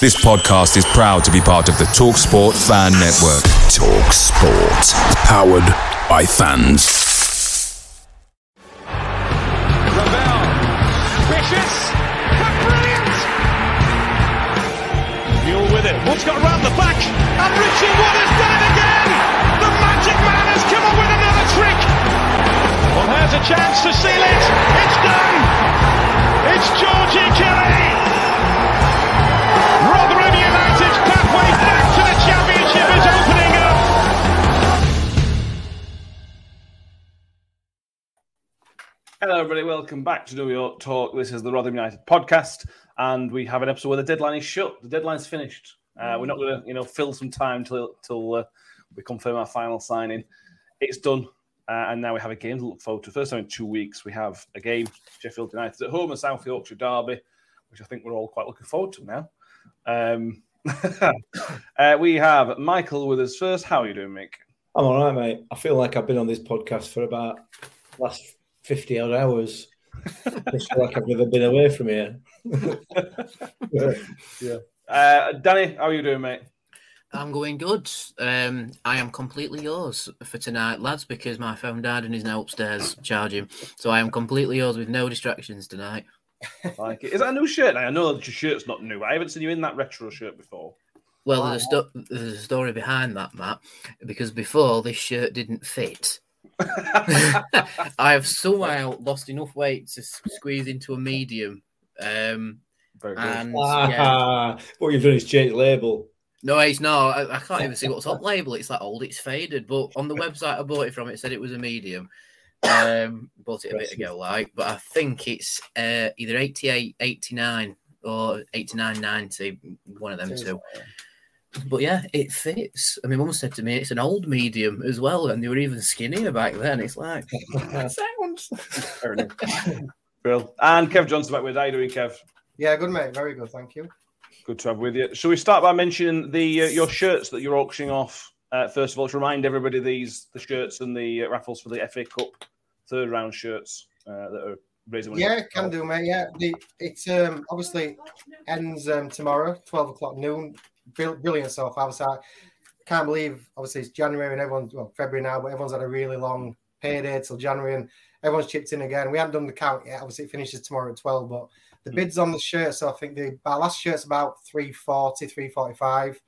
This podcast is proud to be part of the TalkSport Fan Network. TalkSport. Powered by fans. Ravel. Vicious. But brilliant. Mule with it. Wood's got round the back. And Richie Wood has done it again. The magic man has come up with another trick. Well, here's a chance to seal it. It's done. It's Georgie Kelly. Hello, everybody. Welcome back to New York Talk. This is the Rotherham United podcast, and we have an episode where the deadline is shut. The deadline's finished. Uh, we're not going to, you know, fill some time till till uh, we confirm our final signing. It's done, uh, and now we have a game to look forward to. First time in two weeks, we have a game: Sheffield United at home, a South Yorkshire derby, which I think we're all quite looking forward to now. Um, uh, we have Michael with us first. How are you doing, Mick? I'm all right, mate. I feel like I've been on this podcast for about last 50 odd hours. I feel like I've never been away from here. yeah. Uh, Danny, how are you doing, mate? I'm going good. Um, I am completely yours for tonight, lads, because my phone died and is now upstairs charging. So I am completely yours with no distractions tonight. like it. Is that a new shirt? I know that your shirt's not new. I haven't seen you in that retro shirt before. Well, there's, a sto- there's a story behind that, Matt, because before this shirt didn't fit. I have somehow lost enough weight to squeeze into a medium. Um, Very good. and yeah, Ah, what you've done is change label. no, it's not. I, I can't even see what's on label. It's like old, it's faded. But on the website I bought it from, it said it was a medium. Um, bought it a bit ago, like, but I think it's uh, either 88, 89 or 89, 90, one of them two. But yeah, it fits. I mean, mum said to me it's an old medium as well, and they were even skinnier back then. It's like, sounds. Fair enough. Bill. And Kev Johnson back with. How you doing, Kev? Yeah, good mate. Very good, thank you. Good to have with you. Shall we start by mentioning the uh, your shirts that you're auctioning off? Uh, first of all, to remind everybody these the shirts and the uh, raffles for the FA Cup third round shirts uh, that are raising money. Yeah, can do, mate. Yeah, the, it's um, obviously ends um, tomorrow, twelve o'clock noon. Brill- Brilliant so far. So I can't believe, obviously, it's January and everyone's well February now, but everyone's had a really long payday till January, and everyone's chipped in again. We haven't done the count yet. Obviously, it finishes tomorrow at twelve, but the bids on the shirt. So I think the our last shirt's about 340, 345.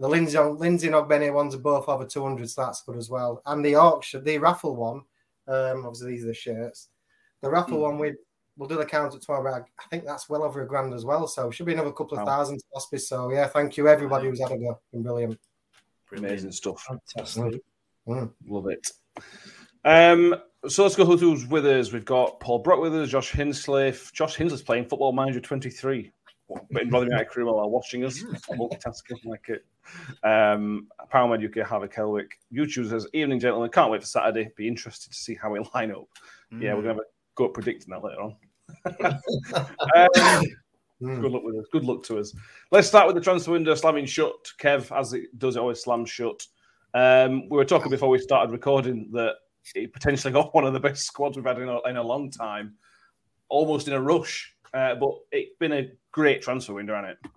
The Lindsay Lindsay and Ogbene ones are both over 200, so that's good as well. And the auction, the raffle one, um, obviously these are the shirts. The raffle one, we we'll do the count at tomorrow. But I think that's well over a grand as well. So should be another couple of Wow. thousand to hospice. So yeah, thank you everybody who's had a go. Been brilliant. Amazing stuff. Fantastic. Mm. Love it. Um, so let's go through who's with us. We've got Paul Brock with us, Josh Hinsliff. Josh Hinsley's playing Football Manager 23. But in Rotherham United crew while watching us, multitasking like it. Um, Paramount UK, Harvey Kelwick. YouTube says, Evening, gentlemen. Can't wait for Saturday. Be interested to see how we line up. Yeah, we're going to have a go at predicting that later on. um, Mm. Good luck with us. Good luck to us. Let's start with the transfer window slamming shut. Kev, as it does, it always slams shut. Um, we were talking before we started recording that it potentially got one of the best squads we've had in a, in a long time, almost in a rush. Uh, but it's been a great transfer window, hasn't it?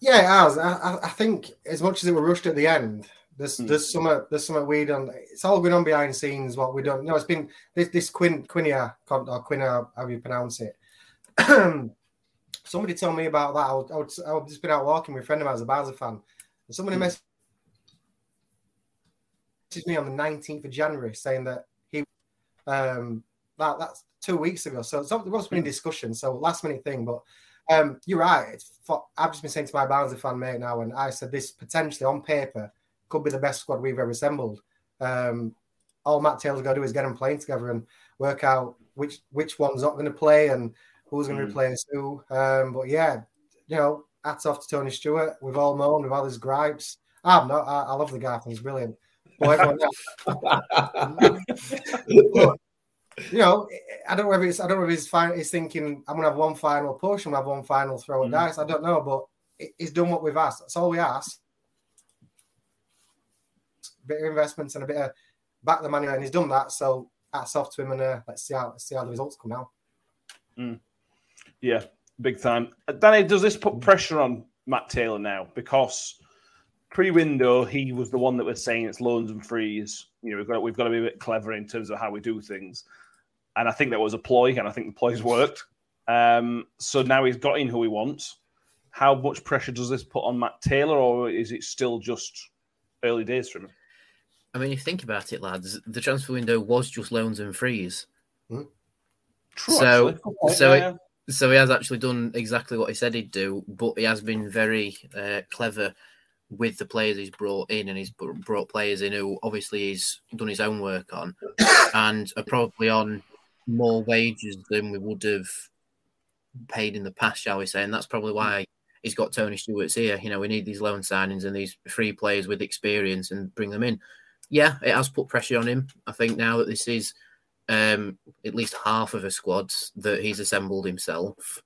Yeah, it has. I, I- think as much as it were rushed at the end, there's Hmm. there's some there's some we done. It's all going on behind the scenes. What we done. know. it's been this this Quin Quinia or Quina, how you pronounce it. somebody told me about that. I would, I would, I would just been out walking with a friend of mine, as a Barca fan, and somebody messaged me on the 19th of January saying that he um that that's two weeks ago. So, there was been discussion. So last minute thing, but um, you're right. It's, I've just been saying to my Barnsley fan mate now, and I said this potentially on paper could be the best squad we've ever assembled. Um, all Matt Taylor's got to do is get them playing together and work out which which one's not going to play and who's going to mm. replace who. Um, but yeah, you know, hats off to Tony Stewart. We've all known with all his gripes. I'm not. I, I love the guy. He's brilliant. But everyone but, you know, I don't know if it's I don't know if he's, fine, he's thinking I'm gonna have one final push, I'm gonna have one final throw of mm. dice. I don't know, but he's done what we've asked. That's all we ask. Bit of investments and a bit of back the money, and he's done that. So hats off to him, and uh, let's see how let's see how the results come out. Mm. Yeah, big time. Danny, does this put pressure on Matt Taylor now? Because pre-window, he was the one that was saying it's loans and frees. You know, we've got we've got to be a bit clever in terms of how we do things and I think that was a ploy, and I think the ploy's worked. Um, so now he's got in who he wants. How much pressure does this put on Matt Taylor, or is it still just early days for him? I mean, if you think about it, lads, the transfer window was just loans and frees. Hmm. True, so, so, yeah. it, so he has actually done exactly what he said he'd do, but he has been very uh, clever with the players he's brought in, and he's brought players in who obviously he's done his own work on, and are probably on more wages than we would have paid in the past, shall we say? And that's probably why he's got Tony Stewart's here. You know, we need these loan signings and these free players with experience and bring them in. Yeah, it has put pressure on him. I think now that this is um, at least half of a squad that he's assembled himself,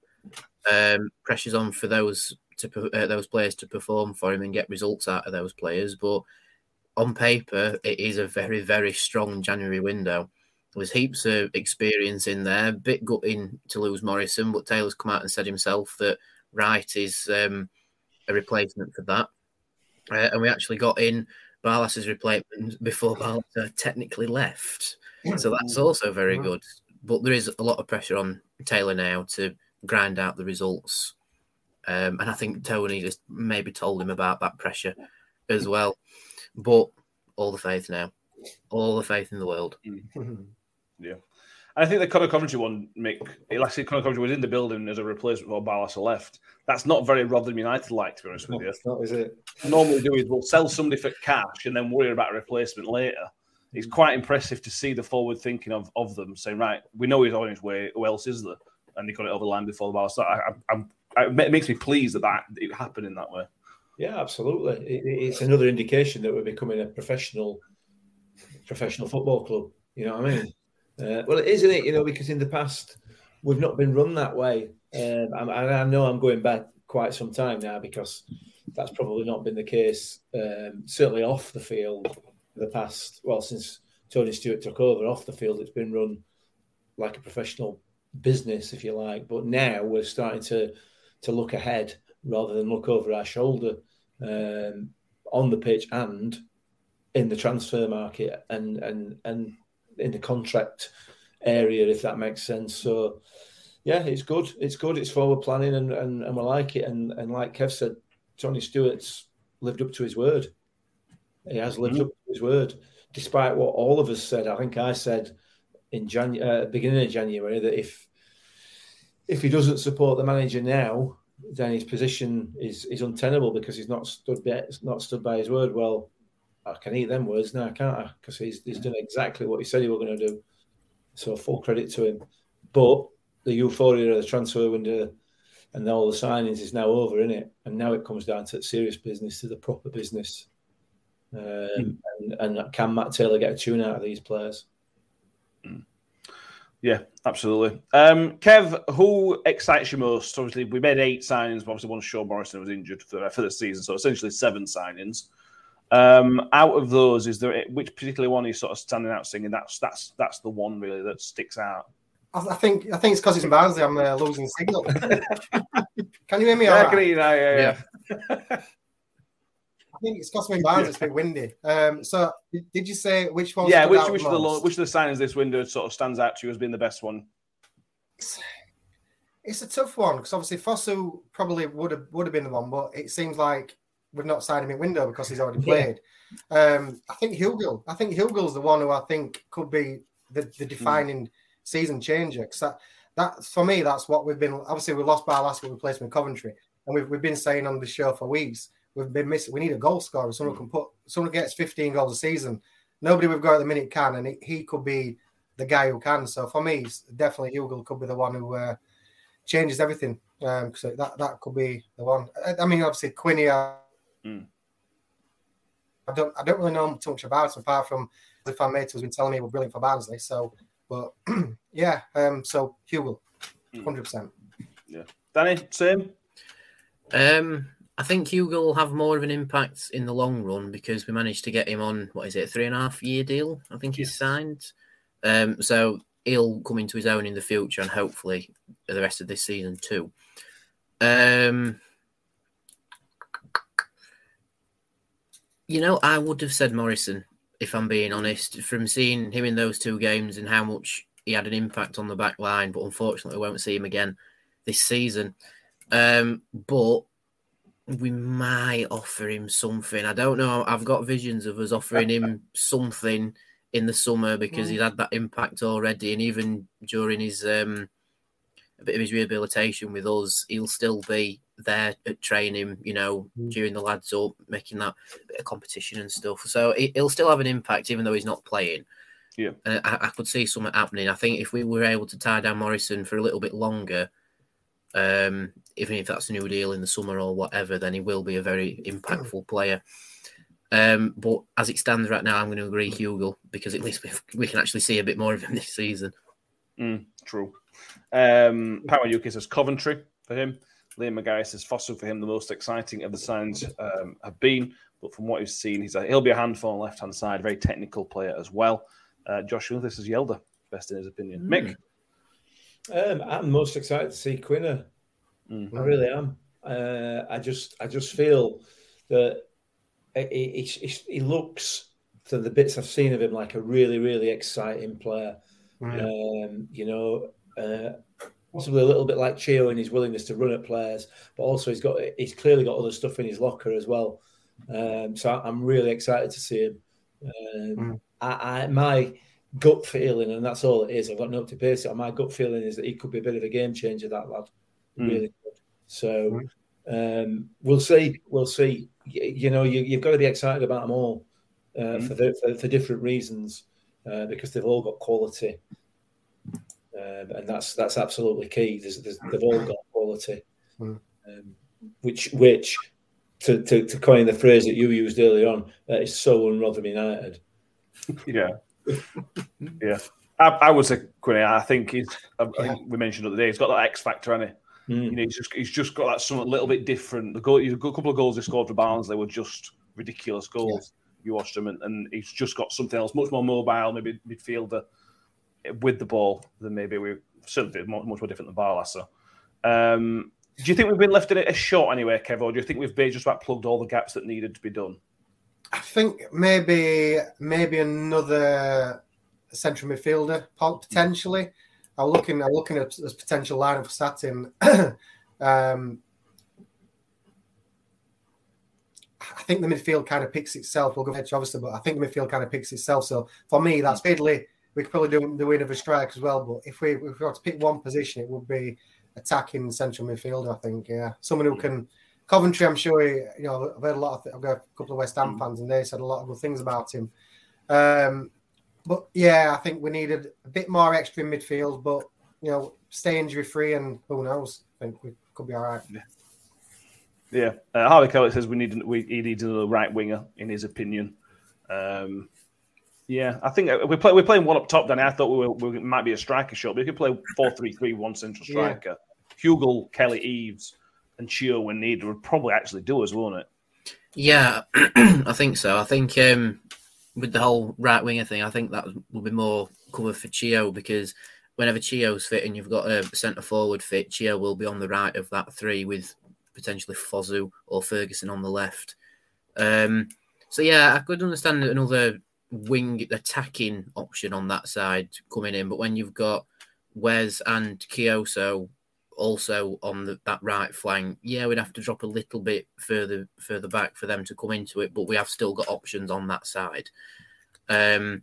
um, pressure's on for those to uh, those players to perform for him and get results out of those players. But on paper, it is a very, very strong January window. There's heaps of experience in there. Bit gutting to lose Morrison, but Taylor's come out and said himself that Wright is um, a replacement for that. Uh, and we actually got in Barlas's replacement before Barlas technically left. So that's also very good. But there is a lot of pressure on Taylor now to grind out the results. Um, and I think Tony just maybe told him about that pressure as well. But all the faith now, all the faith in the world. Yeah. I think the Conor Coventry one, Mick, I said, Conor Coventry was in the building as a replacement for Barlaser left. That's not very Rotherham United like, to be honest with you. Not, is it? Normally do is we'll sell somebody for cash and then worry about a replacement later. It's quite impressive to see the forward thinking of, of them saying, right, we know he's on his way. Who else is there? And they got it over the line before the bar started. I, I, I, it makes me pleased that, that it happened in that way. Yeah, absolutely. It, it's another indication that we're becoming a professional professional football club. You know what I mean? Uh, well, isn't it? You know, because in the past we've not been run that way. Um, and I know I'm going back quite some time now because that's probably not been the case. Um, certainly off the field, the past well since Tony Stewart took over off the field, it's been run like a professional business, if you like. But now we're starting to to look ahead rather than look over our shoulder um, on the pitch and in the transfer market and and and in the contract area, if that makes sense. So, yeah, it's good. It's good. It's forward planning, and and, and we like it. And and like Kev said, Tony Stewart's lived up to his word. He has lived mm-hmm. up to his word, despite what all of us said. I think I said in January, uh, beginning of January that if if he doesn't support the manager now, then his position is is untenable because he's not stood by, not stood by his word. Well, I can eat them words now, can't I? Because he's, he's done exactly what he said he was going to do. So full credit to him. But the euphoria of the transfer window and all the signings is now over, in it? And now it comes down to serious business, to the proper business. Um, mm. and, and, can Matt Taylor get a tune out of these players? Mm. Yeah, absolutely. Um, Kev, who excites you most? Obviously, we made eight signings. Obviously, one Sean Morrison was injured for, for the season, so essentially seven signings. Um, out of those, is there which particular one is sort of standing out, singing? That's that's that's the one really that sticks out. I, think I think it's because it's Barnsley. I'm uh, losing signal. can you hear me? Yeah, I can hear you now. Yeah, yeah. yeah. I think it's because we're in Barnsley. It's a bit windy. Um, so did you say which one? Yeah, which which of the which of the signings this window sort of stands out to you as being the best one? it's a tough one because obviously Fosu probably would have would have been the one, but it seems like we've not signed him in window because he's already played. Yeah. Um, I think Hugill. I think Hugill's the one who I think could be the, the hmm. defining mm. season changer. Because that, that for me, that's what we've been. Obviously, we lost by last week. We placed in Coventry, and we've, we've been saying on the show for weeks we've been missing. We need a goal scorer. Someone mm. can put. Someone gets 15 goals a season. Nobody we've got at the minute can, and he, he could be the guy who can. So for me, definitely Hugill could be the one who uh, changes everything. Um, so that that could be the one. I, I mean, obviously Quinny. Mm. I don't I don't really know too much about him apart from the fan mate who's been telling me we're brilliant for Barnsley. So, but yeah, um, so Hugill, hmm. hundred percent. Yeah, Danny, same. Um, I think Hugill will have more of an impact in the long run because we managed to get him on what is it, a three and a half year deal? I think he's signed. Um, so he'll come into his own in the future and hopefully the rest of this season too. Um, you know, I would have said Morrison if I'm being honest, from seeing him in those two games and how much he had an impact on the back line, but unfortunately, we won't see him again this season. Um, but we might offer him something. I don't know. I've got visions of us offering him something in the summer because he's had that impact already, and even during his um, a bit of his rehabilitation with us, he'll still be there at training, you know, mm. during the lads up, making that bit of competition and stuff. So he'll still have an impact, even though he's not playing. Yeah, and I, I, could see something happening. I think if we were able to tie down Morrison for a little bit longer, um, even if that's a new deal in the summer or whatever, then he will be a very impactful player. Um, but as it stands right now, I'm going to agree Hugill because at least we, we can actually see a bit more of him this season. Mm, true. Um, Power UK says Coventry for him. Liam Maguire says Fosu for him the most exciting of the signs um, have been. But from what he's seen, he's a, he'll be a handful on the left hand side, very technical player as well. Uh, Joshua, this is Hjelde, best in his opinion. Mm. Mick, um, I'm most excited to see Quina. Mm. I really am. Uh, I just I just feel that he, he, he, looks to the bits I've seen of him like a really really exciting player. Um, you know, uh, possibly a little bit like Chio in his willingness to run at players, but also he's got he's clearly got other stuff in his locker as well. Um, so I'm really excited to see him. Um, mm. I, I, my gut feeling, and that's all it is. I've got no to base it on. My gut feeling is that he could be a bit of a game changer. That lad, mm. really good. So um, we'll see. We'll see. You, you know, you, have got to be excited about them all uh, mm. for, the, for, for different reasons uh, because they've all got quality um, and that's that's absolutely key. There's, there's, they've all got quality, mm. um, which which to, to, to coin the phrase that you used earlier on, that is so un United. yeah, yeah. I, I would say Quinny. I think he's. I, I think we mentioned the other day. He's got that X factor, hasn't he? Mm. You know, he's just he's just got that something a little bit different. The goal, a couple of goals he scored for Barnes, they were just ridiculous goals. Yeah. You watched him, and, and he's just got something else, much more mobile, maybe midfielder with the ball than maybe we certainly much, much more different than Barlaser. Um, do you think we've been left in it a short anyway, Kev, or do you think we've just about plugged all the gaps that needed to be done? I think maybe maybe another central midfielder potentially. I'm looking. I'm looking at this potential lineup for Satin. um, I think the midfield kind of picks itself. We'll go ahead, obviously, but I think the midfield kind of picks itself. So for me, that's Italy, we could probably do the win of a strike as well. But if we if we were to pick one position, it would be attacking central midfielder. I think, yeah, someone who can. Coventry, I'm sure. He, you know, I've heard a lot of. I've got a couple of West Ham mm. fans, and they said a lot of good things about him. Um, but yeah, I think we needed a bit more extra in midfield. But you know, stay injury free, and who knows? I think we could be all right. Yeah. Yeah, uh, Harley Kellett says we need we he needs a right winger in his opinion. Um, yeah, I think uh, we play, we're playing one up top. Then I thought we, were, we might be a striker shot, but we could play four three three one central striker. Yeah. Hugill, Kelly Eaves, and Chio when needed would probably actually do us, won't it? Yeah, I think so. I think um, with the whole right winger thing, I think that will be more cover for Chio because whenever Chio's fit and you've got a centre forward fit, Chio will be on the right of that three with potentially Fosu or Ferguson on the left. Um, so yeah, I could understand another wing attacking option on that side coming in. But when you've got Wes and Kioso also on the, that right flank, yeah, we'd have to drop a little bit further further back for them to come into it, but we have still got options on that side. Um,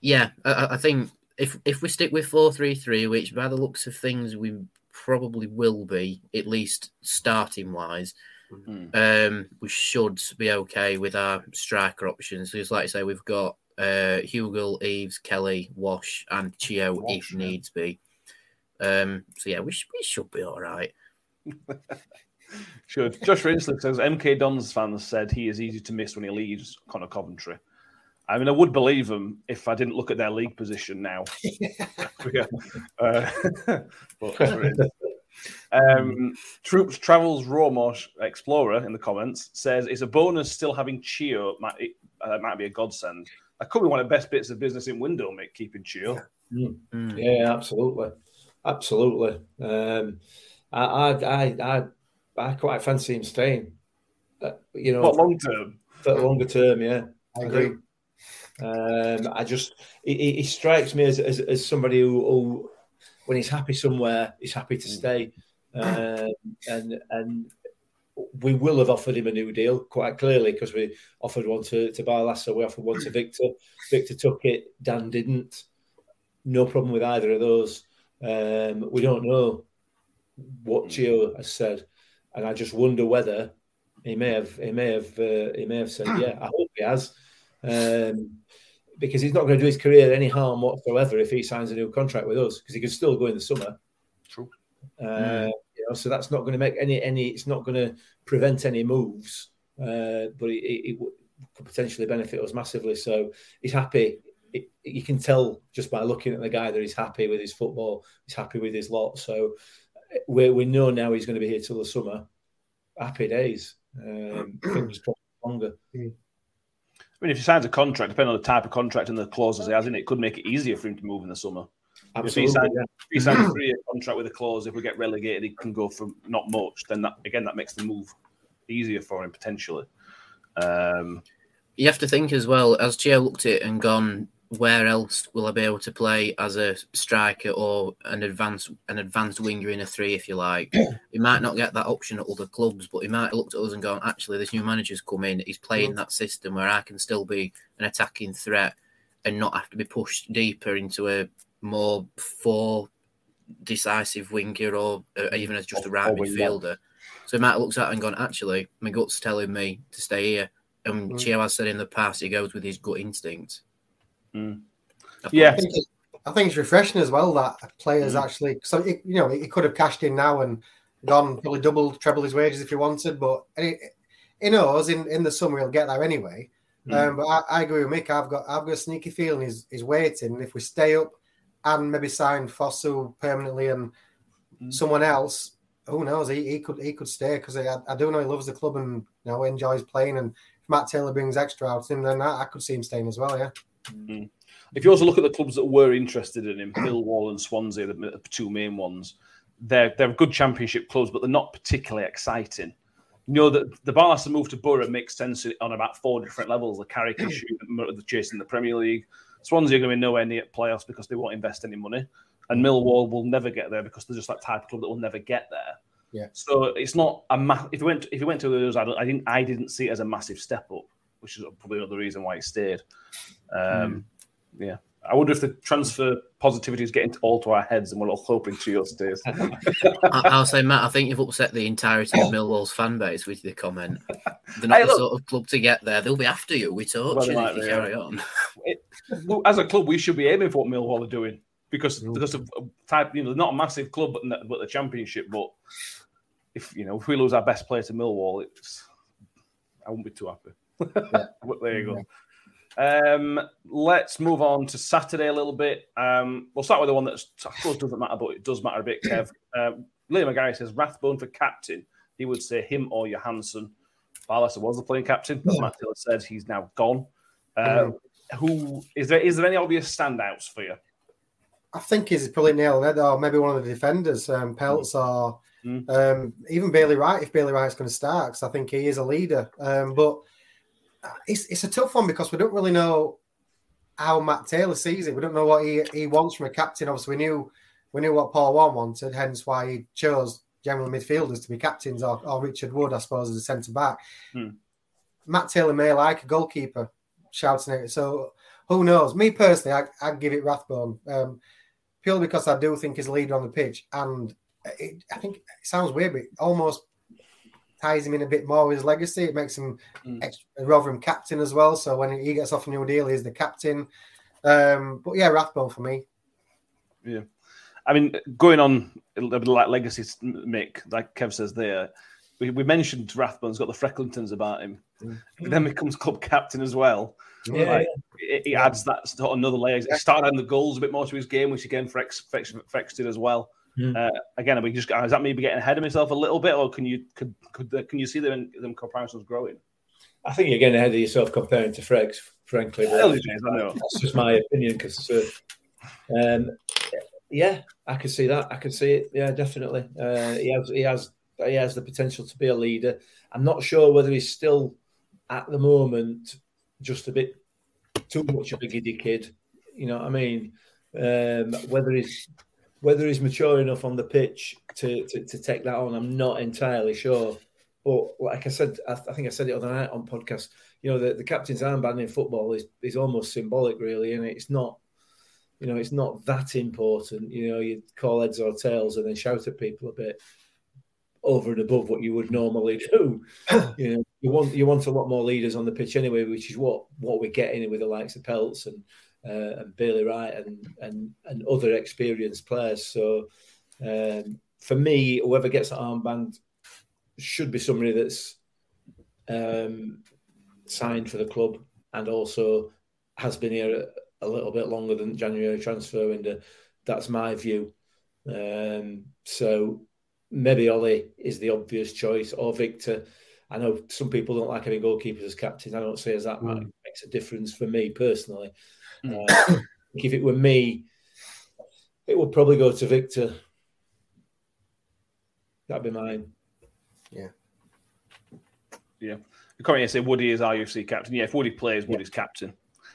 yeah, I, I think if if we stick with four three three, which by the looks of things we probably will be, at least starting wise, Mm. um, we should be okay with our striker options. Because, like I say, we've got uh, Hugill, Eaves, Kelly, Wash, and Chio Wash, if yeah. needs be. Um, so yeah, we, sh- we should be all right. Should Josh Rinslick says MK Dons fans said he is easy to miss when he leaves Conor Coventry. I mean, I would believe them if I didn't look at their league position now. Yeah. Uh, but that's what it is. Um, Troops Travels Romosh Explorer in the comments says it's a bonus still having Chio. Might, it, uh, might be a godsend. That could be one of the best bits of business in window, mate, keeping Chio. Mm. Mm. Yeah, absolutely, absolutely. Um, I, I, I, I, I quite fancy him staying. Uh, you know, But long term, for the longer term, yeah. I agree. Um, I just he, he- he strikes me as, as, as somebody who, who, when he's happy somewhere, he's happy to stay. Um, and and we will have offered him a new deal quite clearly because we offered one to to Barlaser, we offered one to Victor. Victor took it. Dan didn't. No problem with either of those. Um, we don't know what Gio has said, and I just wonder whether he may have he may have uh, he may have said yeah. I hope he has, um, because he's not going to do his career any harm whatsoever if he signs a new contract with us because he could still go in the summer. True. Uh, You know, so that's not going to make any any. It's not going to prevent any moves, uh, but it, it, it could potentially benefit us massively. So he's happy. It, you can tell just by looking at the guy that he's happy with his football. He's happy with his lot. So we we know now he's going to be here till the summer. Happy days. Um, fingers crossed longer. I mean, if he signs a contract, depending on the type of contract and the clauses he has in it could make it easier for him to move in the summer. Absolutely. If he signs, yeah. if he signs a three-year contract with a clause, if we get relegated, he can go for not much. Then that again, that makes the move easier for him potentially. Um, You have to think as well, as Chio looked at it and gone, where else will I be able to play as a striker or an advanced an advanced winger in a three, if you like? he might not get that option at other clubs, but he might have looked at us and gone, actually, this new manager's come in, he's playing that system where I can still be an attacking threat and not have to be pushed deeper into a more four decisive winger or uh, even as just a Or- right or winger. midfielder. So Matt looks at it and gone, actually, my gut's telling me to stay here. And Mm. Chio has said in the past he goes with his gut instinct. Mm. I Yeah. I think, it- I think it's refreshing as well that players Mm. actually. So it, you know, he could have cashed in now and gone probably double, treble his wages if he wanted, but he, he knows in, in the summer he'll get there anyway. Mm. Um, but I, I agree with Mick. I've got I've got a sneaky feeling he's, he's waiting. If we stay up and maybe sign Fosu permanently and Mm. someone else, who knows? He, he could he could stay because I, I do know he loves the club and you know enjoys playing. And if Matt Taylor brings extra out of him, then I, I could see him staying as well. Yeah. if you also look at the clubs that were interested in him, Millwall and Swansea, the two main ones, they're they're good championship clubs, but they're not particularly exciting. You know that the Barlas move to Boro makes sense on about four different levels. The Carrick issue, the chasing the Premier League. Swansea are going to be nowhere near playoffs because they won't invest any money, and Millwall will never get there because they're just that type of club that will never get there. Yeah. So it's not a ma- if you went if you went to those, I, don't, I didn't I didn't see it as a massive step up, which is probably another reason why it stayed. Um, Yeah, I wonder if the transfer positivity is getting all to our heads, and we're all hoping Chio stays. I, I'll say, Matt, I think you've upset the entirety of Millwall's fan base with the comment. They're not Hey, the look. sort of club to get there. They'll be after you. We Well, torture they you if you be, carry yeah. on. Well, As a club, we should be aiming for what Millwall are doing because because of type. You know, they're not a massive club, but the, but the championship. But if you know if we lose our best player to Millwall, it's I won't be too happy. but there you go. Um, let's move on to Saturday a little bit. Um, we'll start with the one that I suppose doesn't matter, but it does matter a bit. Kev, um, Liam McGarry says Rathbone for captain. He would say him or Johansson. Barlaser was the playing captain. As Matt Taylor said, he's now gone. Uh, who is there? Is there any obvious standouts for you? I think he's probably nailing it, or maybe one of the defenders, um, Peltz, or Mm. um, even Bailey Wright, if Bailey Wright's going to start, because I think he is a leader. Um, but it's, it's a tough one because we don't really know how Matt Taylor sees it. We don't know what he, he wants from a captain. Obviously, we knew we knew what Paul Warne wanted, hence why he chose general midfielders to be captains, or, or Richard Wood, I suppose, as a centre back. Hmm. Matt Taylor may like a goalkeeper shouting it. So who knows? Me personally, I, I'd give it Rathbone um, purely because I do think he's a leader on the pitch, and it, I think it sounds weird, but it almost ties him in a bit more with his legacy. It makes him Mm. extra, Rotherham captain as well. So when he gets off a new deal, he's the captain. Um, but yeah, Rathbone for me. Yeah, I mean, going on a bit like legacy, Mick, like Kev says there, we, we mentioned Rathbone's got the Frecklingtons about him. But then becomes club captain as well. Yeah, Like, it, it adds that sort of another layer. He started adding the goals a bit more to his game, which again Frex, Frex, Frex did as well. Hmm. Uh, again, are we just is that maybe getting ahead of myself a little bit, or can you could, could can you see them them comparisons growing? I think you're getting ahead of yourself comparing to Frex, frankly. but Early days, I know. That's just my opinion because, uh, um, yeah, I can see that. I can see it. Yeah, definitely. Uh, he has, he has, he has the potential to be a leader. I'm not sure whether he's still at the moment just a bit too much of a giddy kid. You know what I mean? Um, whether he's whether he's mature enough on the pitch to, to, to take that on, I'm not entirely sure. But like I said, I, I think I said it the other night on podcast. You know, the, the captain's armband in football is is almost symbolic, really, and it's not. You know, it's not that important. You know, you call heads or tails and then shout at people a bit over and above what you would normally do. you know, you want you want a lot more leaders on the pitch anyway, which is what what we're getting with the likes of Pelts and uh, and Bailey Wright and and and other experienced players. So um, for me, whoever gets that armband should be somebody that's um, signed for the club and also has been here a, a little bit longer than January transfer window. That's my view. Um, so maybe Ollie is the obvious choice or Victor. I know some people don't like having goalkeepers as captains. I don't see as that Mm. makes a difference for me personally. Mm. Uh, if it were me, it would probably go to Victor. That'd be mine. Yeah. Yeah. The comment here say Woody is our UFC captain. Yeah, if Woody plays, Woody's captain.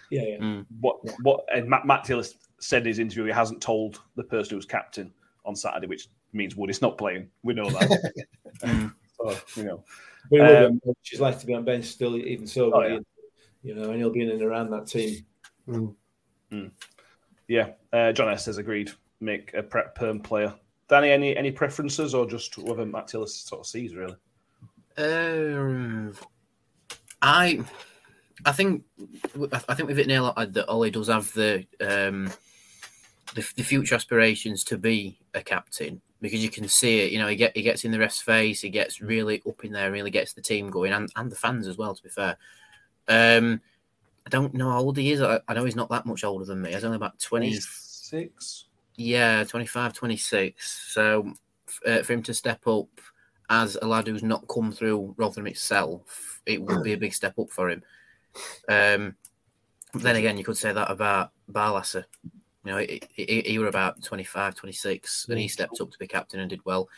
Yeah, yeah. What what and Matt, Matt Taylor said in his interview he hasn't told the person who was captain on Saturday, which means wood. Woody's not playing. We know that. so, you know. But he Um, on bench. He's to be on bench still, even so. Oh, yeah. you know, and he'll be in and around that team. Yeah. Uh, John S says agreed. Make a prep perm player. Danny, any any preferences or just whether Matt Taylor sort of sees really? Um, I, I think, I think we've hit nail on that. Ollie does have the um, the, the future aspirations to be a captain because you can see it. You know, he get he gets in the rest face. He gets really up in there. Really gets the team going and, and the fans as well. To be fair, um, I don't know how old he is. I, I know he's not that much older than me. He's only about twenty six. Yeah, 25, 26. So uh, for him to step up as a lad who's not come through Rotherham itself, it would be a big step up for him. Um, then again, you could say that about Barlaser. You know, he, he, he were about 25, 26, and he stepped up to be captain and did well.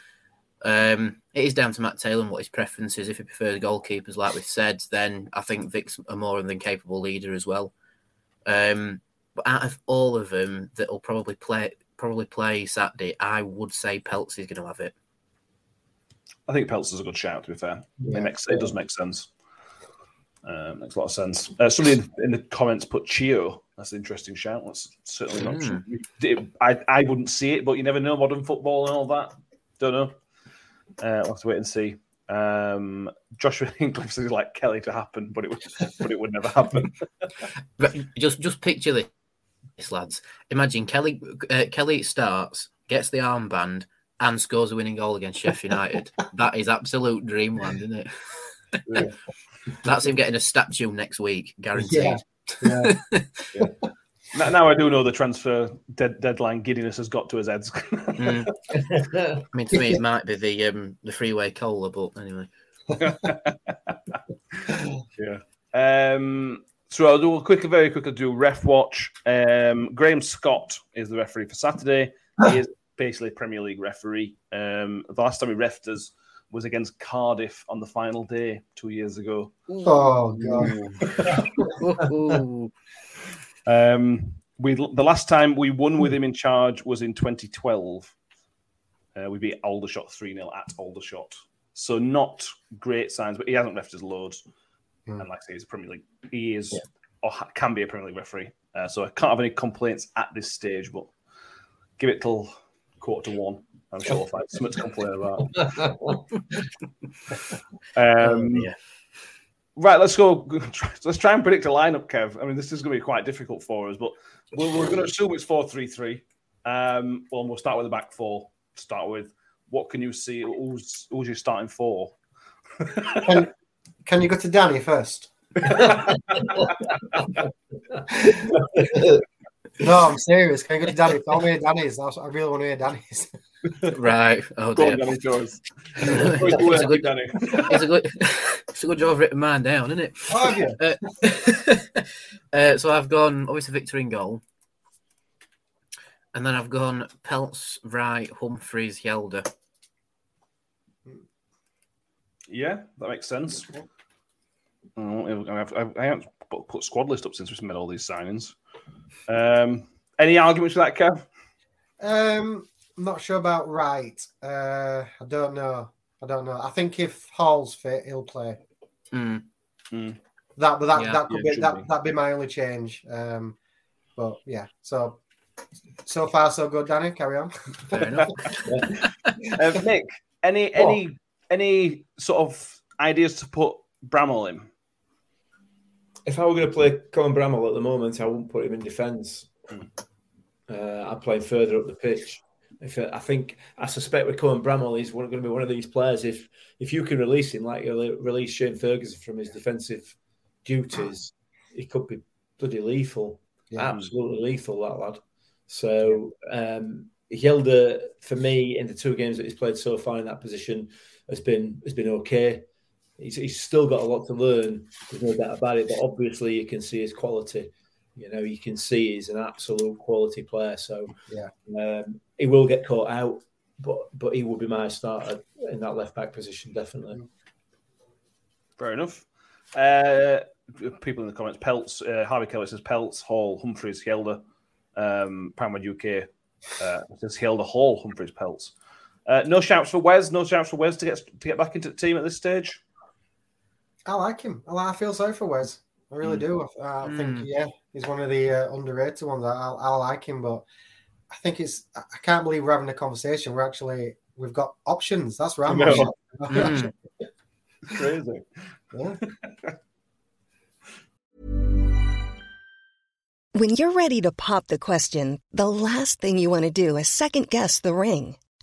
Um, it is down to Matt Taylor and what his preference is. If he prefers goalkeepers, like we said, then I think Vic's a more than capable leader as well. Um, but out of all of them that will probably play probably play Saturday, I would say Peltz is going to have it. I think Peltz is a good shout. To be fair, it makes it does make sense. Uh, makes a lot of sense. Uh, somebody in, in the comments put Chio. That's an interesting shout. That's certainly an option. It- I, I wouldn't see it, but you never know. Modern football and all that. Don't know. Uh, we'll have to wait and see. Um, Joshua Hinkley says like Kelly to happen, but it would, but it would never happen. But just just picture this, lads. Imagine Kelly uh, Kelly starts, gets the armband, and scores a winning goal against Sheffield United. that is absolute dreamland, isn't it? Yeah. That's him getting a statue next week, guaranteed. Yeah. now, now I do know the transfer dead, deadline giddiness has got to his heads. Mm. I mean, to me, it might be the um, the freeway cola, but anyway. Yeah. Um, so I'll do a quick, very quickly do ref watch. Um, Graham Scott is the referee for Saturday. He is basically a Premier League referee. Um, the last time he refed us was against Cardiff on the final day two years ago. Oh god. Um, we the last time we won with him in charge was in 2012. Uh, we beat Aldershot 3 0 at Aldershot. So not great signs, but he hasn't left his loads. Mm. And like I say, he's a Premier League. He is or ha- can be a Premier League referee. Uh, so I can't have any complaints at this stage, but give it till quarter to one. I'm sure we'll find something to complain about. Um, yeah. Right, let's go. Let's try and predict a lineup, Kev. I mean, this is going to be quite difficult for us, but we're, we're going to assume it's 4 3 3. Um, well, we'll start with the back four. To start with, what can you see? Who's, who's your starting four? Can, can you go to Danny first? No, I'm serious. Can you go to Danny? I want to hear Danny's. I really want to hear Danny's. Right. Oh Go on, dear. Danny Jones. it's, a good, Danny. it's a good. It's a good job I've written mine down, isn't it? Oh, have you? Uh, uh, so I've gone obviously Victor in goal, and then I've gone Peltz, Wright, Humphreys, Hjelde. Yeah, that makes sense. Oh, I've, I've, I haven't put, put squad list up since we've made all these signings. Um, any arguments with that, Kev? Um, I'm not sure about right. Uh, I don't know. I don't know. I think if Hall's fit, he'll play. Mm. That, but that Yeah, that could yeah, be should that be. that'd be my only change. Um, but yeah. So so far so good, Danny. Carry on. Fair enough. Uh, Nick, any any any sort of ideas to put Bramall in? If I were going to play Cohen Bramall at the moment, I wouldn't put him in defence. Uh, I'd play him further up the pitch. If uh, I think, I suspect with Cohen Bramall, he's going to be one of these players. If if you can release him, like you release Shane Ferguson from his defensive duties, he could be bloody lethal. Yeah. Absolutely lethal, that lad. So um, Hilda, for me, in the two games that he's played so far in that position, has been has been okay. He's, he's still got a lot to learn. There's no doubt about it. But obviously, you can see his quality. You know, you can see he's an absolute quality player. So Yeah. um, he will get caught out, but but he will be my starter in that left back position definitely. Fair enough. Uh, people in the comments: Pelts, uh, Harvey Kelly says Pelts, Hall, Humphreys, Helder, um, Paramount UK uh, says Helder, Hall, Humphreys, Pelts. Uh, no shouts for Wes. No shouts for Wes to get to get back into the team at this stage. I like him. I, like, I feel sorry for Wes. I really do. I, I think yeah, he's one of the uh, underrated ones. I, I, I like him, but I think it's. I I can't believe we're having a conversation. We're actually we've got options. That's right. No. Mm. Crazy. Yeah. When you're ready to pop the question, the last thing you want to do is second guess the ring.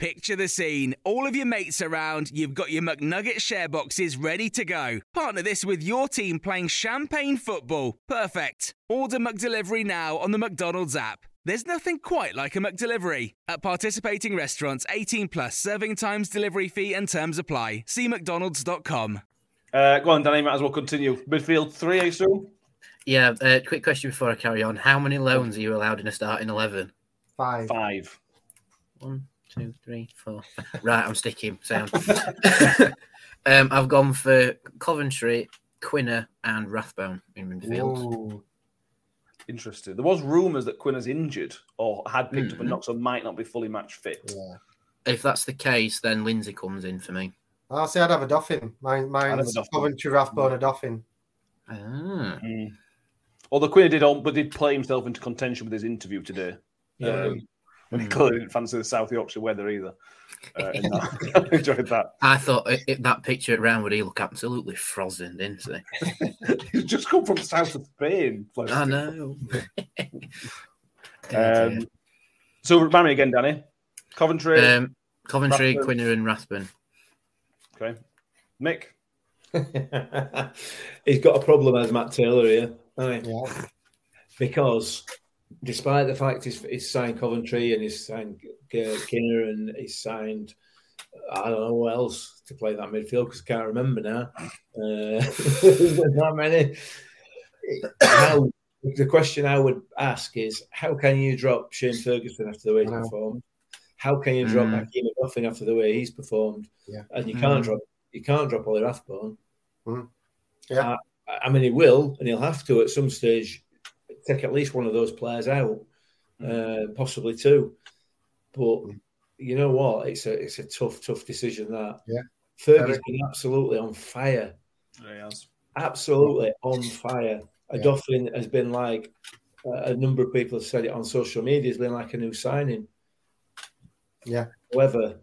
Picture the scene. All of your mates around, you've got your McNugget share boxes ready to go. Partner this with your team playing champagne football. Perfect. Order McDelivery now on the McDonald's app. There's nothing quite like a McDelivery. At participating restaurants, 18 plus serving times, delivery fee, and terms apply. See McDonald's.com. Uh, go on, Danny. Might as well continue. Midfield three, I assume. Yeah. Uh, quick question before I carry on: How many loans are you allowed in a starting eleven? Five. Five. One, two, three, four. Right, I'm sticking. Sound. um, I've gone for Coventry, Quina, and Rathbone in midfield. Ooh. Interesting. There was rumours that Quinn is injured or had picked up a Mhm. knock, so might not be fully match fit. Yeah. If that's the case, then Lindsay comes in for me. I'll say I'd have Odoffin. Mine, mine's Dauphin. Coventry, Rathbone, Odoffin. Ah. Mm. Although Quinn did, on, but did play himself into contention with his interview today. Yeah. Um, when he clearly didn't fancy the South Yorkshire weather either. Uh, in that. I enjoyed that. I thought it, it- that picture at round would he look absolutely frozen, didn't he? He's just come from south of Spain. bless I know. Um, so remind me again, Danny. Coventry. um, Coventry, Rathbone. Quina, and Rathbone. okay. Mick. He's got a problem as Matt Taylor here, hasn't he? Yeah. because despite the fact he's, he's signed Coventry and he's signed Kinner and he's signed I don't know who else to play that midfield because I can't remember now. Uh, there's not many. How, the question I would ask is how can you drop Shane Ferguson after the way he's performed? How can you drop mm. Hakeem after the way he's performed? Yeah. And you can't mm. drop you can't drop Ollie Rathbone. Mm. Yeah. I, I, mean, he will, and he'll have to at some stage take at least one of those players out, hmm. uh, possibly two. But hmm. you know what? It's a it's a tough, tough decision. That yeah, Fergie's been absolutely on fire. He has. Absolutely on fire. Yeah. has been like uh, a number of people have said it on social media. Has been like a new signing. Yeah. However,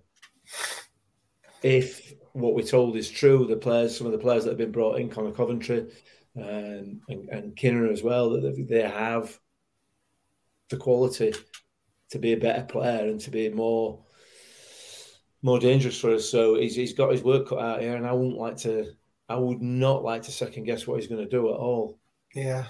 if what we're told is true, the players, some of the players that have been brought in, Conor Coventry and, and, and Quina as well, that they have the quality to be a better player and to be more more dangerous for us. So he's, he's got his work cut out here, and I wouldn't like to. I would not like to second guess what he's going to do at all. Yeah,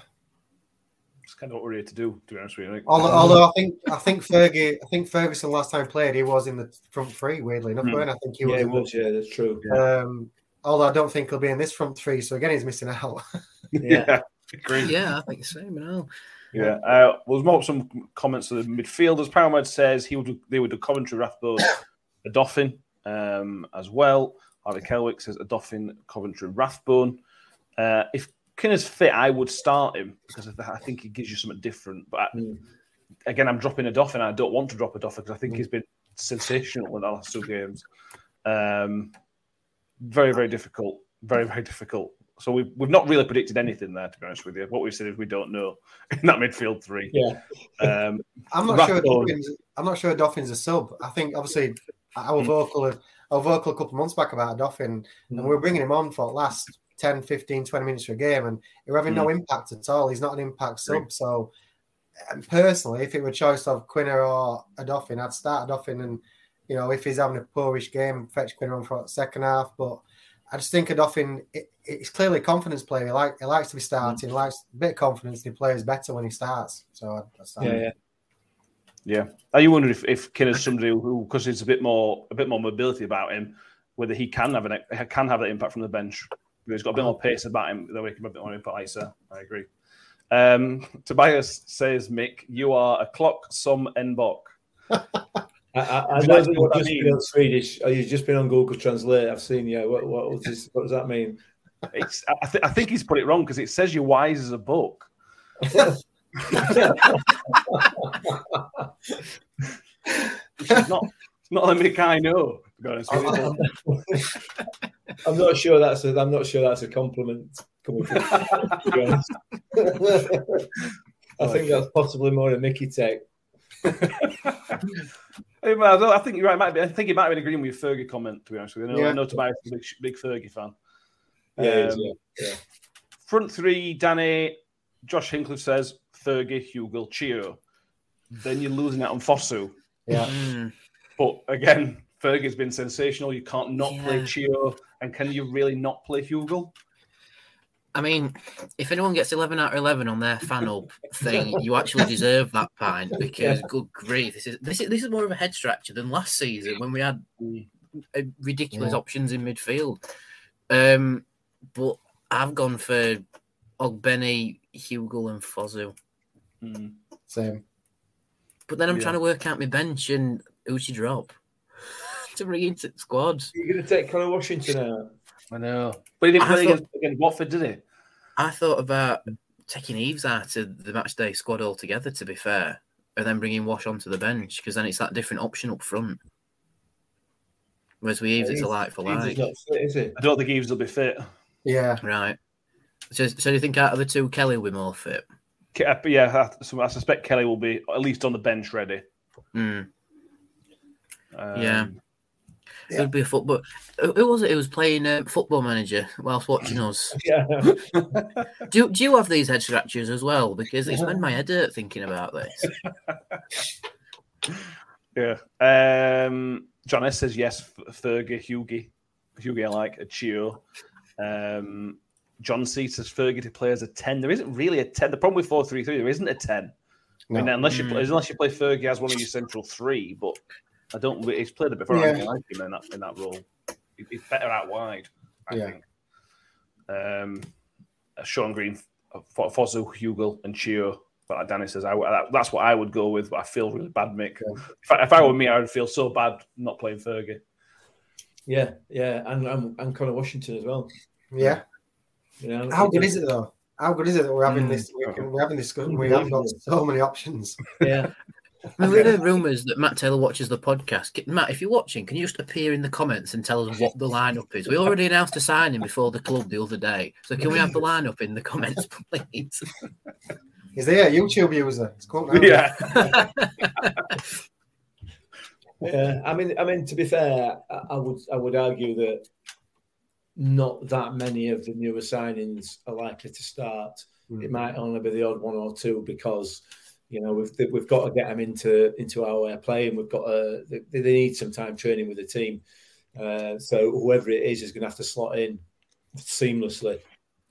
it's kind of what we're here to do. To be honest with you, although, although, I think I think Fergie, I think Ferguson last time played, he was in the front three. Weirdly enough, mm. I think he was. Yeah, was. Yeah, that's true. Um, although I don't think he'll be in this front three, so again, he's missing out. yeah, great. Yeah, I think so. Now. Yeah, uh, well, there's more some comments of the midfielders. Paramount says he would do, they would do Coventry, Rathbone, Odoffin um, as well. Harvey Kelwick says Odoffin, Coventry, Rathbone. Uh, if Quina's fit, I would start him because I think he gives you something different. But mm. again, I'm dropping Odoffin. I don't want to drop Odoffin because I think mm. he's been sensational in the last two games. Um, very, very difficult. Very, very difficult. So we've, we've not really predicted anything there, to be honest with you. What we've said is we don't know in that midfield three. Yeah. Um, I'm not sure. Odoffins, I'm not sure Odoffins a sub. I think obviously our mm. vocal, our vocal a couple of months back about Odoffin, mm. and we are bringing him on for last 10, 15, 20 minutes for a game, and we're having mm. no impact at all. He's not an impact sub. Right. So, and personally, if it were a choice of Quina or Odoffin, I'd start Odoffin, and you know, if he's having a poorish game, fetch Quina on for the second half. But I just think Odoffin, it, it's clearly a confidence player. He, like, he likes to be starting, mm. likes a bit of confidence, and he plays better when he starts. So, I'd, I'd yeah, yeah. Yeah, are you wondering if if is somebody who, because there's a bit more a bit more mobility about him, whether he can have an can have that impact from the bench. He's got a bit more pace about him, though he can have a bit more impact. I say, I agree. Um, Tobias says, Mick, you are a clock some Nbok. I, I, I know that you've just been on Swedish. Oh, you've just been on Google Translate. I've seen you. What, what, this, what does that mean? It's, I, th- I think he's put it wrong because it says you're wise as a book. it's not, it's not a Mick I know. I'm not sure that's a, I'm not sure that's a compliment from. I think that's possibly more a Mickey tech. I think you're right. Might be, I think he might have been agreeing with your Fergie comment. To be honest with you, I know, yeah. I know Tobias is a big, big Fergie fan. Yeah, um, yeah, yeah. Front three, Danny. Josh Hinchliffe says Fergie, Hugo, Chio. Then you're losing out on Fosu. Yeah. Mm. But again, Fergie's been sensational. You can't not yeah. play Chio. And can you really not play Hugo? I mean, if anyone gets 11 out of 11 on their funnel thing, you actually deserve that pint because, good grief, this is this is this is more of a head scratcher than last season when we had ridiculous yeah. options in midfield. Um, but I've gone for Ogbene, Hugo, and Fosu. Mm. Same. But then I'm yeah. trying to work out my bench and who should drop to bring into the squad. You're going to take Conor Washington out. I know. But he didn't play thought, against, against Watford, did he? I thought about taking Eaves out of the match day squad altogether, to be fair, and then bringing Wash onto the bench because then it's that different option up front. Whereas with Eaves, yeah, it's a light for light. I don't think Eaves will be fit. Yeah. Right. So, so do you think out of the two, Kelly will be more fit? Yeah, I, I suspect Kelly will be at least on the bench ready. Mm. Um, yeah. It would be a football. Who was it who was playing uh, football manager whilst watching us? Yeah. do, do you have these head scratches as well? Because it's made my head hurt thinking about this. yeah. Um, John S says yes. Fergie, Hughie, Hughie, I like a Chio. Um, John C says Fergie to play as a ten. There isn't really a ten. The problem with four three three, there isn't a ten. I mean, unless you play, Mm. unless you play Fergie as one of your central three, but I don't. He's played a bit before. I Yeah. like him in that in that role. He- He's better out wide. I Yeah. think. Um, uh, Sean Green, F- Fosu, Hugill, and Chio. But like Danny says, I, that, that's what I would go with. But I feel really bad, Mick. If, I, if I were me, I would feel so bad not playing Fergie. Yeah, yeah, and and, and Conor Washington as well. Yeah. You know, How good is it though? How good is it that we're having Mm. this? We can, we're having this. We have got so many options. Yeah, I mean, we heard rumours that Matt Taylor watches the podcast. Matt, if you're watching, can you just appear in the comments and tell us what the lineup is? We already announced a signing before the club the other day, so can we have the lineup in the comments, please? Is there a YouTube user? It's called now. Yeah, yeah. I mean, I mean, to be fair, I, I would I would argue that not that many of the newer signings are likely to start. Mm. It might only be the odd one or two because you know we've we've got to get them into into our way of playing. We've got to they, they need some time training with the team. Uh, so whoever it is is going to have to slot in seamlessly.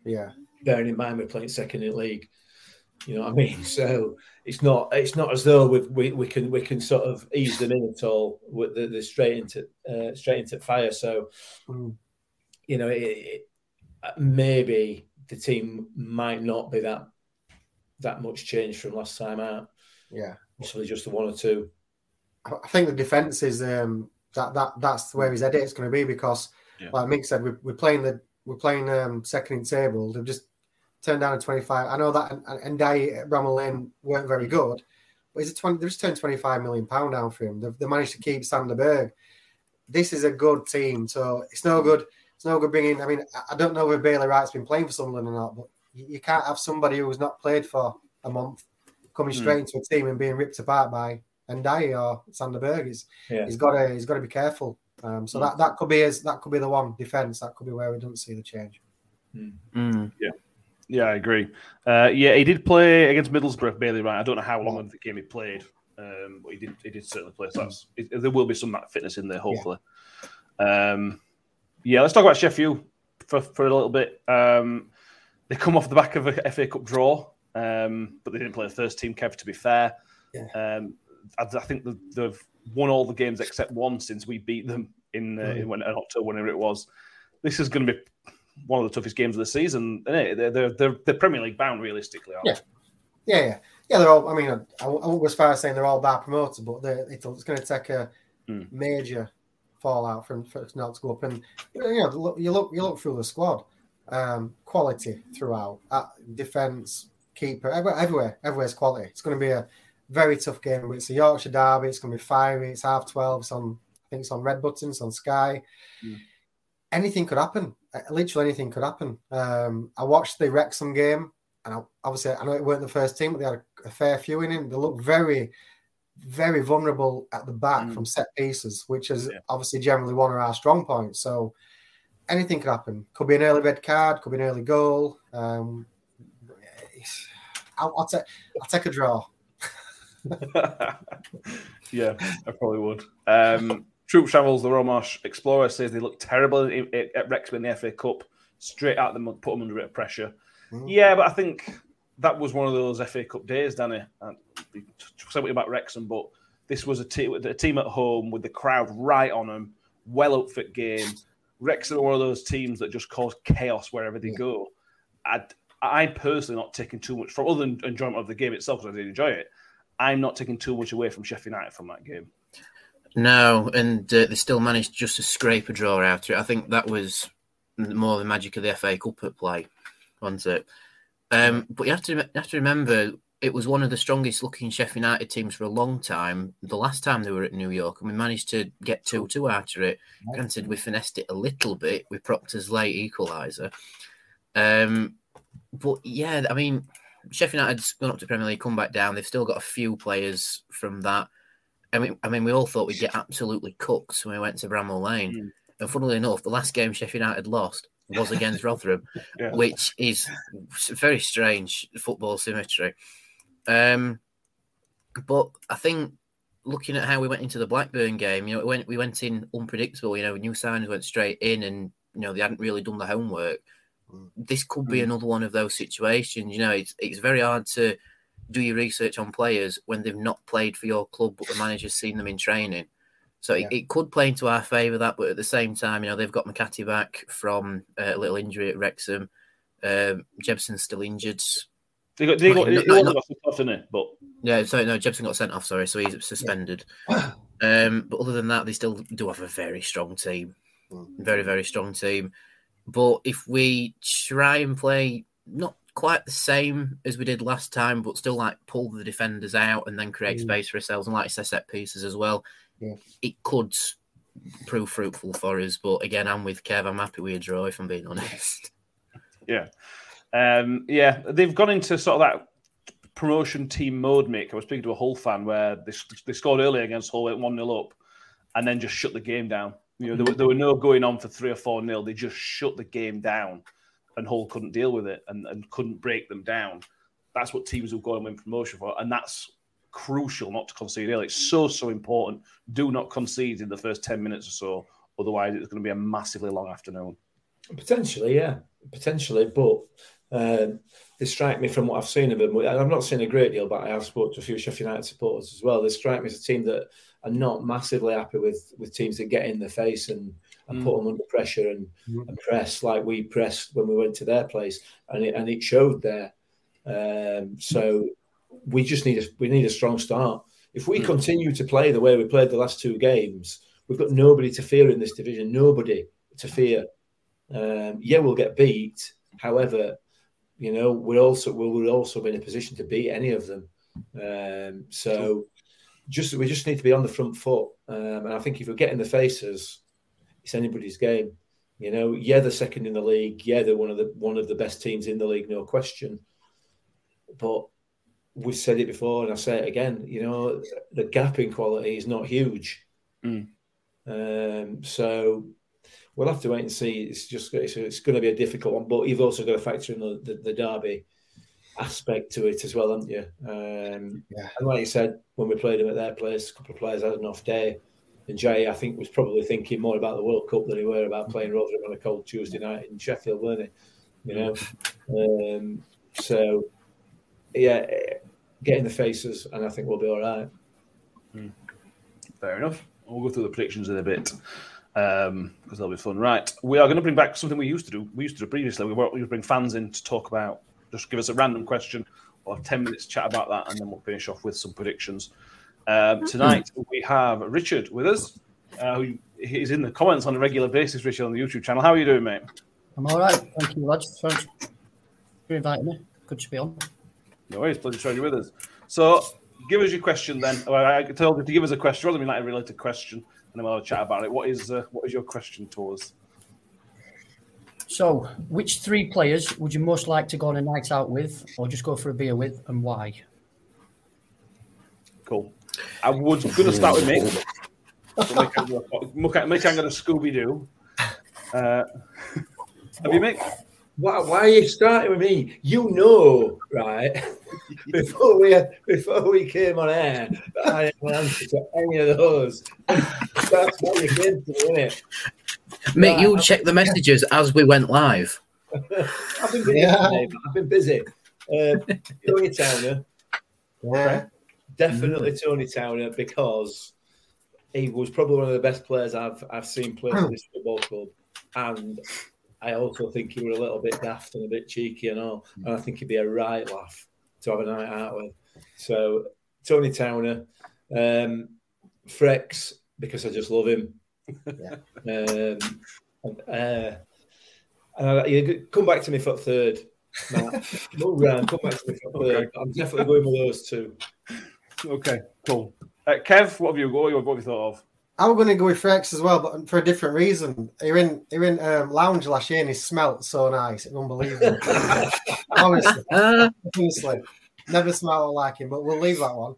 Yeah. bearing in mind we're playing second in league. You know what I mean? So it's not it's not as though we we, we can we can sort of ease them in at all. With the, the straight into uh, straight into fire. So Mm. you know it, it, maybe the team might not be that that much change from last time out. Yeah. Possibly just the one or two. I I think the defense is um, that that that's where his edit is going to be because, Yeah. like Mick said, we're, we're playing the we're playing um, second in table. They've just turned down a twenty five. I know that and, and Dai Bramall Lane weren't very good, but it's a twenty. They've just turned twenty five million pound down for him. They've, they managed to keep Sander Berge. This is a good team, so it's no good. It's no good bringing. I mean, I- I don't know if Bailey Wright's been playing for Sunderland or not, but you, you can't have somebody who's not played for a month coming Hmm. straight into a team and being ripped apart by Ndiaye or Sander Berge. He's, Yeah. he's got to he's got to be careful. Um, so that, that could be his, that could be the one defense. That could be where we don't see the change. Mm. yeah, I agree. Uh, yeah, he did play against Middlesbrough, Bailey Wright, I don't know how long of the game he played, um, but he did. He did certainly play. So that's, it, there will be some that fitness in there, hopefully. Um, yeah, let's talk about Sheffield for, for a little bit. Um, they come off the back of a FA Cup draw, um, but they didn't play the first team. Kev, to be fair, Yeah. um, I, I think they've won all the games except one since we beat them in, uh, in, when, in October, whenever it was. This is going to be one of the toughest games of the season. Isn't it? They're, they're, they're, they're Premier League bound, realistically. Aren't Yeah. Yeah, yeah, yeah. They're all. I mean, I, I won't go as far as saying they're all bad promoters, but it's, it's going to take a Mm. major fallout from for it not to go up. And you know, you, know, look, you look you look through the squad, um, quality throughout, uh, defense, keeper, everywhere, everywhere, everywhere's quality. It's going to be a very tough game. but It's a Yorkshire derby. It's going to be fiery. It's half twelve. It's on. I think it's on Red Buttons on Sky. Mm. Anything could happen. Uh, Literally anything could happen. Um, I watched the Wrexham game, and I, obviously I know it weren't the first team, but they had a, a fair few in it. They looked very, very vulnerable at the back Mm. from set pieces, which is Yeah. obviously generally one of our strong points. So anything could happen. Could be an early red card. Could be an early goal. Um, I'll, I'll take. I'll take a draw. yeah, I probably would. Um, Troop travels the Romarsh Explorer says they look terrible at, at- at Wrexham in the FA Cup. Straight out them, put them under a bit of pressure. Mm. Yeah, but I think that was one of those FA Cup days, Danny. And said something about Wrexham, but this was a, a team at home with the crowd right on them, well outfit game. Wrexham are one of those teams that just cause chaos wherever they go. I'd, I'm personally not taking too much from other than enjoyment of the game itself because I did enjoy it. I'm not taking too much away from Sheffield United from that game. No, and uh, they still managed just to scrape a draw out of it. I think that was more the magic of the FA Cup at play, wasn't it? Um, but you have to you have to remember it was one of the strongest looking Sheffield United teams for a long time. The last time they were at New York, and we managed to get two two out of it. Granted, we finessed it a little bit with Proctor's late equaliser. Um, but yeah, I mean, Sheffield United's gone up to Premier League, come back down. They've still got a few players from that. I mean, I mean, we all thought we'd get absolutely cooked when we went to Bramall Lane. Mm. And funnily enough, the last game Sheffield United lost was against Rotherham, Yeah. which is very strange football symmetry. Um, but I think looking at how we went into the Blackburn game, you know, we went we went in unpredictable. You know, new signings went straight in, and you know they hadn't really done the homework. This could be Mm. another one of those situations. You know, it's it's very hard to do your research on players when they've not played for your club, but the manager's seen them in training. So Yeah. it, it could play into our favour that, but at the same time, you know, they've got McCarthy back from uh, a little injury at Wrexham. Um, Jebbison's still injured. They got, they got, Well, he no, got sent off, didn't he? But Yeah, sorry, no, Jebbison got sent off. Sorry, so he's suspended. Um, but other than that, they still do have a very strong team, very very strong team. But if we try and play not quite the same as we did last time, but still like pull the defenders out and then create Mm. space for ourselves and like I say, set pieces as well, Yeah. it could prove fruitful for us. But again, I'm with Kev. I'm happy with a draw if I'm being honest. yeah, um, yeah, they've gone into sort of that promotion team mode. Mick, I was speaking to a Hull fan where they, they scored early against Hull, went one 0 up, and then just shut the game down. You know, there, were, there were no going on for three or four nil. They just shut the game down, and Hull couldn't deal with it and, and couldn't break them down. That's what teams will go and win promotion for, and that's crucial not to concede early. It's so so important. Do not concede in the first ten minutes or so, otherwise it's going to be a massively long afternoon. Potentially, yeah, potentially. But um, they strike me from what I've seen of them. and I've not seen a great deal, but I have spoken to a few Sheffield United supporters as well. They strike me as a team that are not massively happy with with teams that get in their face and, and Mm. put them under pressure and, Mm. and press like we pressed when we went to their place, and it, and it showed there. Um, so we just need a we need a strong start. If we Mm. continue to play the way we played the last two games, we've got nobody to fear in this division. Nobody to fear. Um, yeah, we'll get beat. However, you know, we're also we will also be in a position to beat any of them. Um, so just we just need to be on the front foot. Um, and I think if we get in the faces, it's anybody's game. You know, yeah, they're second in the league. Yeah, they're one of the one of the best teams in the league, no question. But we've said it before, and I say it again. You know, the gap in quality is not huge. Mm. Um, so we'll have to wait and see. It's just it's, it's going to be a difficult one, but you've also got to factor in the, the, the derby aspect to it as well, haven't you? Um, Yeah. And like you said, when we played them at their place, a couple of players had an off day. And Jay, I think, was probably thinking more about the World Cup than he were about playing Rotherham on a cold Tuesday night in Sheffield, weren't he? You know, um, so yeah, get in the faces, and I think we'll be all right. Fair enough. We'll go through the predictions in a bit because that'll be fun. Right, we are going to bring back something we used to do. We used to do previously. We were we would bring fans in to talk about. Just give us a random question. Have ten minutes chat about that, and then we'll finish off with some predictions. Um, tonight we have Richard with us. Uh, who in the comments on a regular basis. Richard on the YouTube channel. How are you doing, mate? I'm all right. Thank you, lads. Thanks for inviting me. Good to be on. No worries, pleasure to have you with us. So, give us your question then. Well, I told you to give us a question, rather than like a related question, and then we'll have a chat about it. What is uh, what is your question to us? So, which three players would you most like to go on a night out with, or just go for a beer with, and why? Cool. I was going to start with Mick. So Mick, I'm gonna- Mick, Mick, I'm going to Scooby Doo. Uh, have you, Mick? Why, why are you starting with me? You know, right? before we before we came on air, I didn't answer to any of those. That's what you came to, isn't it? Mate, you check the messages as we went live. I've been busy. Yeah. mate. I've been busy. Uh, Tony Towner, Yeah. definitely Tony Towner, because he was probably one of the best players I've I've seen play for this football club, and I also think he was a little bit daft and a bit cheeky and all, and I think he'd be a right laugh to have a night out with. So Tony Towner, um, Frex because I just love him. Um, and, uh, and I, you come back to me for third. Matt. Move round, come back to me for third. I'm definitely going with those two. Okay, cool. Uh, Kev, what have you got? what have you thought of? I'm going to go with Frex as well, but for a different reason. You're in, you're in um, lounge last year, and he smelt so nice, it's unbelievable. honestly, honestly, never smelled like him. But we'll leave that one.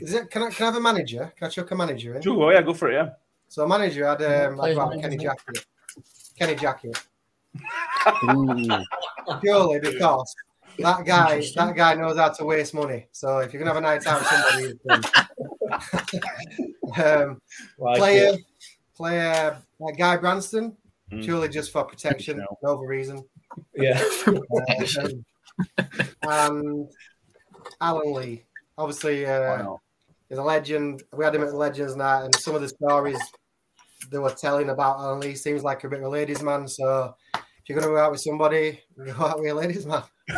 Is it? Can I, can I have a manager? Can I chuck a manager in? Sure, yeah, go for it. Yeah. So a manager had um, like Players right, manager. Kenny Jackett. Kenny Jackett. Purely because that guy, that guy knows how to waste money. So if you're gonna have a night out with somebody, um, Like player, it. player like Guy Branston, Mm. purely just for protection, No. no other reason. yeah. Um, and Alan Lee. Obviously, uh, he's a legend. We had him at the Legends Night, and some of the stories they were telling about Alan Lee seems like a bit of a ladies' man. So if you're going to go out with somebody, go out with a ladies' man.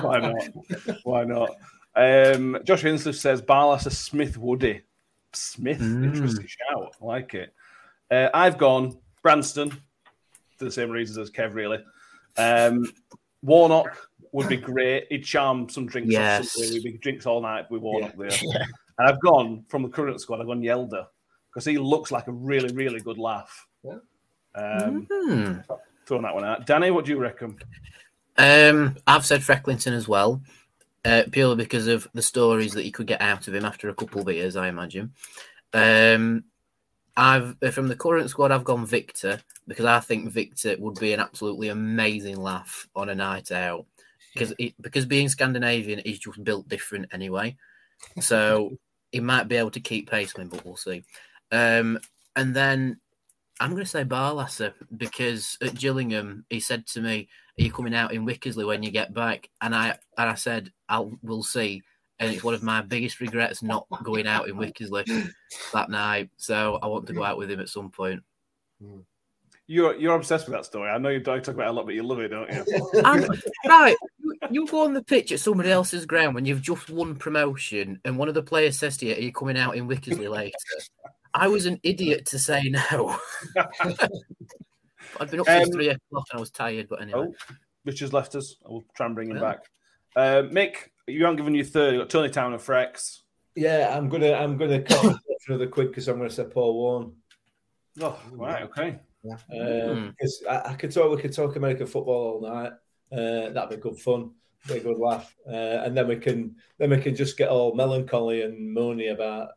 Why not? Why not? Um, Josh Hinchliffe says Barlaser Smith Woody. Smith, interesting shout. I like it. Uh, I've gone Branston for the same reasons as Kev, really. Um, Warnock would be great. He'd charm some drinks Yes. We'd be drinks all night with Warnock there. And I've gone from the current squad, I've gone Hjelde because he looks like a really, really good laugh. Yeah. Um, Hmm. Throwing that one out. Danny, what do you reckon? Um, I've said Frecklington as well, uh, purely because of the stories that you could get out of him after a couple of years, I imagine. Um, I've uh, from the current squad, I've gone Victor because I think Victor would be an absolutely amazing laugh on a night out because it, because being Scandinavian, he's just built different anyway, so he might be able to keep pace with him, but we'll see. Um, and then I'm going to say Barlaser because at Gillingham he said to me, "Are you coming out in Wickersley when you get back?" And I and I said, "I'll we'll see." And it's one of my biggest regrets not going out in Wickersley that night. So I want to go out with him at some point. Hmm. You're you're obsessed with that story. I know you don't talk about it a lot, but you love it, don't you? And, right, you, you go on the pitch at somebody else's ground when you've just won promotion, and one of the players says to you, "Are you coming out in Wickersley later?" I was an idiot to say no. I'd been up since Um, three o'clock and I was tired, but anyway. Oh, Richard's left us. I will try and bring him Yeah. back. Uh, Mick, you haven't given you third. You've got Tony Town and Frex. Yeah, I'm gonna I'm gonna cut myself for another quick because I'm gonna say Paul Warne. Oh, right, okay. Um, 'cause I, I could talk, we could talk American football all night. Uh, that'd be good fun, be a good laugh, uh, and then we can then we can just get all melancholy and moany about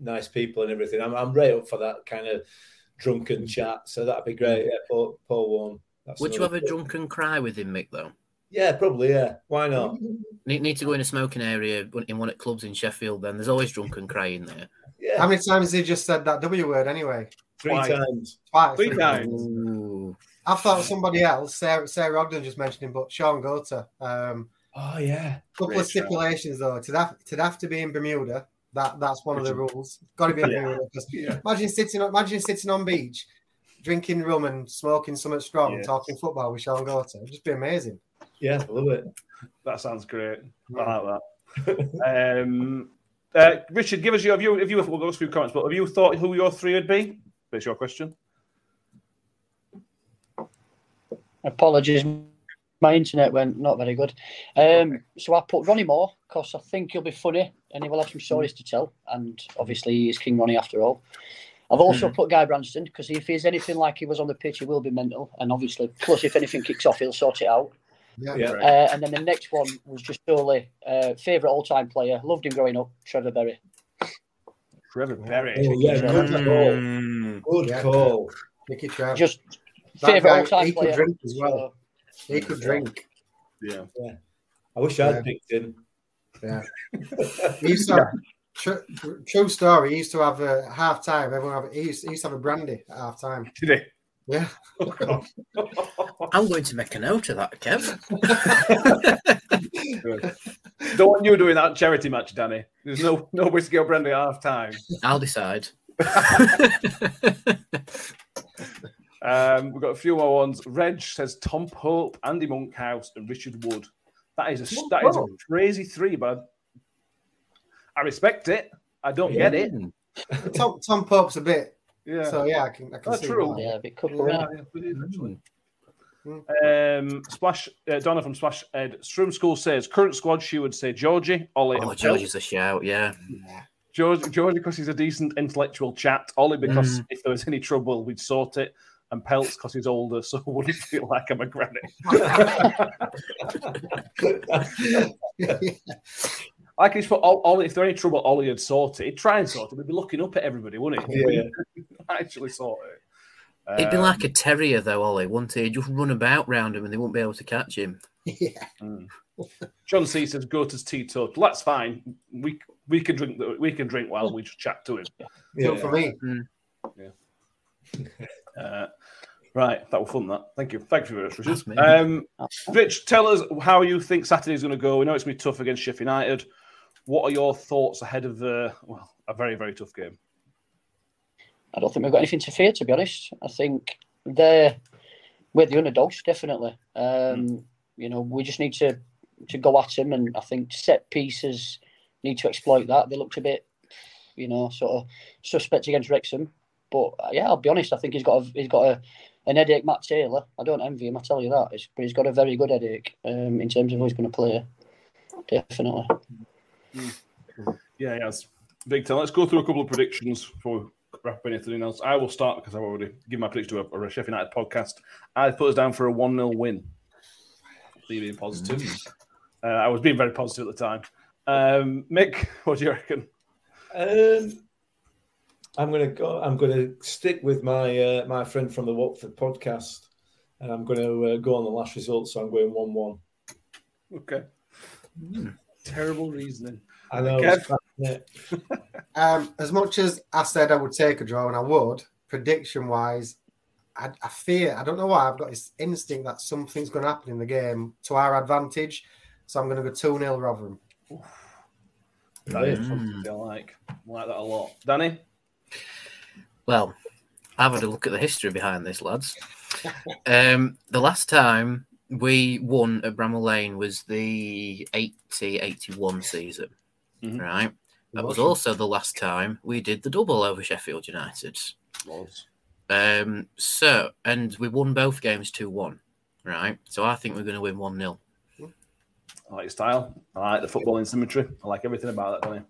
nice people and everything. I'm I'm right up for that kind of drunken chat, so that'd be great. Yeah, Paul, Paul Warne. That's Would you have another a drunken cry with him, Mick? Though Yeah, probably. Yeah, why not? need, need to go in a smoking area in one of the clubs in Sheffield. Then there's always drunken crying there. Yeah, How many times has he just said that W word anyway? three Why? times. Twice. Three times. Ooh. I thought somebody else, Sarah, Sarah Ogden just mentioned him, but Shaun Goater. Um, Oh yeah, couple Great of stipulations though. To have, to have to be in Bermuda. That that's one of the rules. Got to be in Yeah. Bermuda. 'cause Yeah. Imagine sitting on imagine sitting on beach, drinking rum and smoking something strong, Yes. talking football with Shaun Goater. It'd just be amazing. yeah, I love it. That sounds great. I like that. um, uh, Richard, give us your. Have you, have you, we'll go through comments, but have you thought who your three would be? That's your question. Apologies, my internet went not very good. Um, So I put Ronnie Moore because I think he'll be funny and he will have some stories to tell. And obviously, he is King Ronnie after all. I've also put Guy Branston because if he's anything like he was on the pitch, he will be mental. And obviously, plus if anything kicks off, he'll sort it out. Yeah. Yeah. Uh, and then the next one was just solely uh, favourite all time player. Loved him growing up, Trevor Berry. Trevor Berry. Oh yeah, good call. Mm. Good Yeah. call. Nicky Trev. Just That favourite all time he could player. drink as well. So, he could drink. Yeah. I wish I'd Yeah. picked him. Yeah. He used to have, tr- true story. He used to have a half time. Everyone have, he, used, he used to have a brandy at half time. Did Yeah. I'm going to make a note of that, Kev. he? Good. Don't want you doing that charity match, Danny. There's no no whiskey or brandy at half time. I'll decide. Um, we've got a few more ones. Reg says Tom Pope, Andy Monkhouse, and Richard Wood. That is a that is a crazy three, but I respect it. I don't get it. Tom, Tom Pope's a bit. Yeah, So yeah, I can. I can That's see true. that. yeah, a bit couple. yeah, yeah, it is actually. Mm. Um, Splash uh, Donna from Splash Ed Strum School says current squad. She would say Georgie, Ollie, Oh, and George a shout, yeah. George, Georgie because he's a decent intellectual chat. Ollie because Mm. if there was any trouble, we'd sort it. And Pelts because he's older, so wouldn't feel like I'm a granny. Like he's for Ollie, if there any trouble, Ollie had sorted. it. He'd try and sort it. We'd be looking up at everybody, wouldn't he? Yeah. actually sort it. He'd be Um, like a terrier, though, Ollie, wouldn't he? He'd just run about round him and they wouldn't be able to catch him. yeah. John C says, "Go to teetotal." That's fine. We we can drink. The, we can drink while we just chat to him. So for me, Uh, Right, that was fun. That thank you, thank you very much, Richard. Um, Rich, tell us how you think Saturday's going to go. We know it's going to be tough against Sheffield United. What are your thoughts ahead of the well, a very very tough game? I don't think we've got anything to fear, to be honest. I think they're we're the underdogs, definitely. Um, You know, we just need to to go at them, and I think set pieces need to exploit that. They looked a bit, you know, sort of suspect against Wrexham, but uh, yeah, I'll be honest. I think he's got a, he's got a an headache, Matt Taylor. I don't envy him, I tell you that. It's, but he's got a very good headache um, in terms of who he's going to play. Definitely. Yeah, yes. Victor, let's go through a couple of predictions before we wrap anything else. I will start because I've already given my prediction to a, a Sheffield United podcast. I put us down for a 1 0 win. Being positive. Uh, I was being very positive at the time. Um, Mick, what do you reckon? Um, I'm gonna go. I'm gonna stick with my uh, my friend from the Watford podcast, and I'm going to uh, go on the last result. So I'm going one-one. Okay. Terrible reasoning. I know. Kev? it's cracking it. Um, as much as I said I would take a draw, and I would, prediction wise, I, I fear, I don't know why, I've got this instinct that something's going to happen in the game to our advantage. So I'm going to go 2 0 Rotherham. That is something I like. I like that a lot. Danny? Well, I've had a look at the history behind this, lads. um, the last time we won at Bramall Lane was the 80 81 season, Mhm. right? That was also the last time we did the double over Sheffield United. Was. Um, so, and we won both games 2 1, right? So I think we're going to win 1 0. I like your style. I like the footballing symmetry. I like everything about that, Danny.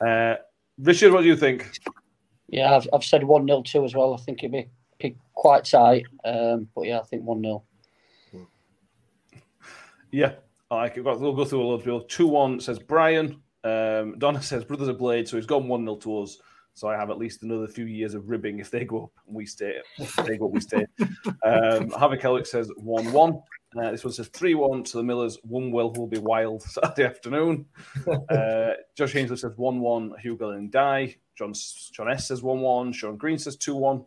Uh, Richard, what do you think? Yeah, I've, I've said 1 0 too as well. I think it'd be, be quite tight. Um, but yeah, I think 1 0. Yeah, I like it. We'll go through a lot of people. 2 1 says Brian. Um, Donna says Brothers of Blade, so he's gone 1 0 to us. So I have at least another few years of ribbing if they go up and we stay. If they go up, we stay. Um, Havoc Ellick says 1 1. Uh, this one says 3 1 to the Millers. One will will be wild Saturday afternoon. Uh, Josh Ainsley says 1 1. Hugo and Die. John, John S says 1 1. Sean Green says 2 1.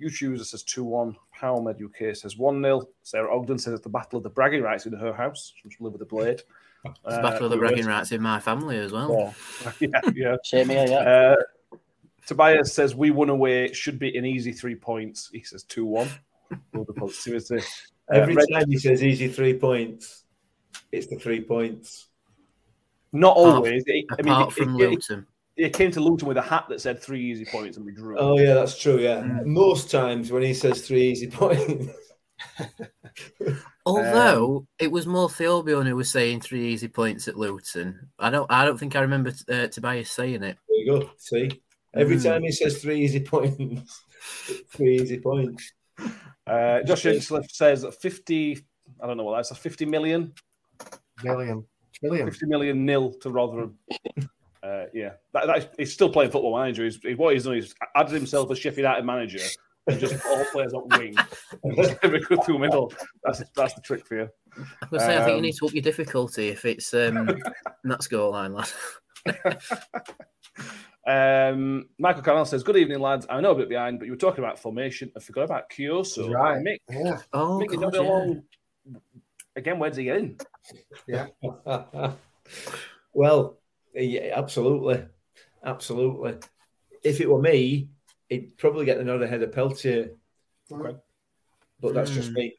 YouTuber says 2 1. Power Med UK says 1 0. Sarah Ogden says it's the Battle of the Bragging Rights in her house. She must live with the blade. It's the battle of the bragging rights in my family as well. Yeah, yeah. Same here, yeah. Uh, Tobias says we won away. Should be an easy three points. He says 2 1. All the positivity. Uh, Every Red- time he says easy three points, it's the three points. Not Apart- always. It- I mean, Apart it- from it- it- Luton. It came to Luton with a hat that said three easy points and we drew. Oh yeah, that's true. Yeah, Mm. most times when he says three easy points, Although it was more Theobion who was saying three easy points at Luton. I don't I don't think I remember uh, Tobias saying it. there you go. See, every Mm. time he says three easy points, three easy points. Uh, Josh Hinchliffe says 50, I don't know what that's, a 50 million, Million. Trillion. 50 million nil to Rotherham. Uh, yeah, that, that is, he's still playing football manager. He's, he- what he's done is added himself as Sheffield United manager and just put all players on wing. and just recruit through middle. That's that's the trick for you. I was say I think you Um, need to up your difficulty if it's um that scoreline, lad. Um, Michael Carroll says, "Good evening, lads. I know a bit behind, but you were talking about formation. I forgot about Kioso. Right. Mick, Yeah. Oh, Mick, you God, yeah. along again. Where does he get in? Yeah. well, yeah, absolutely, absolutely. If it were me, he'd probably get another head of Peltier. Okay. But that's just Hmm. me.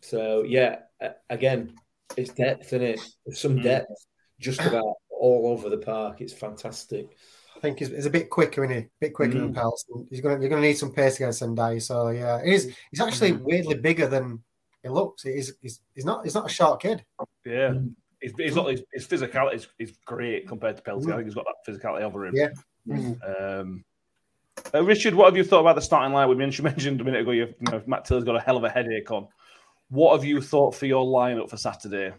So yeah, again, it's depth in it. There's some Mm. depth just about all over the park. It's fantastic. I think he's, he's a bit quicker, isn't he? A bit quicker than Pelson. He's gonna you're gonna need some pace against Sendai. So yeah, it is. He's actually weirdly bigger than he looks. He's he's, he's not he's not a short kid. Yeah, he's, he's not his, his physicality is, is great compared to Peltier. I think he's got that physicality over him. Yeah. Um, uh, Richard, what have you thought about the starting line? We mentioned, mentioned a minute ago, you know, Matt Taylor's got a hell of a headache on. What have you thought for your lineup for Saturday?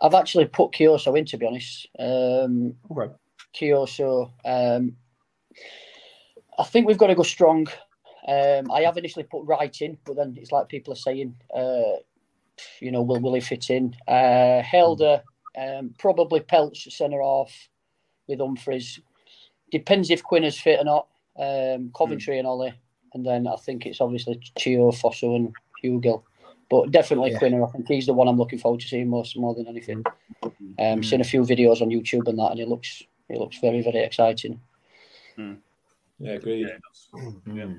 I've actually put Kioso in, to be honest. Um, Okay. Kioso, um, I think we've got to go strong. Um, I have initially put right in, but then it's like people are saying, uh, you know, will will he fit in? Uh, Hjelde, um, probably Pelts centre off with Humphreys. Depends if Quinn is fit or not. um, Coventry and Ollie, and then I think it's obviously Chio, Fosu, and Hugill. But definitely Yeah. Quina. I think he's the one I'm looking forward to seeing most more than anything. Um, Seen a few videos on YouTube and that, and he looks he looks very very exciting. Yeah, agreed. Yeah.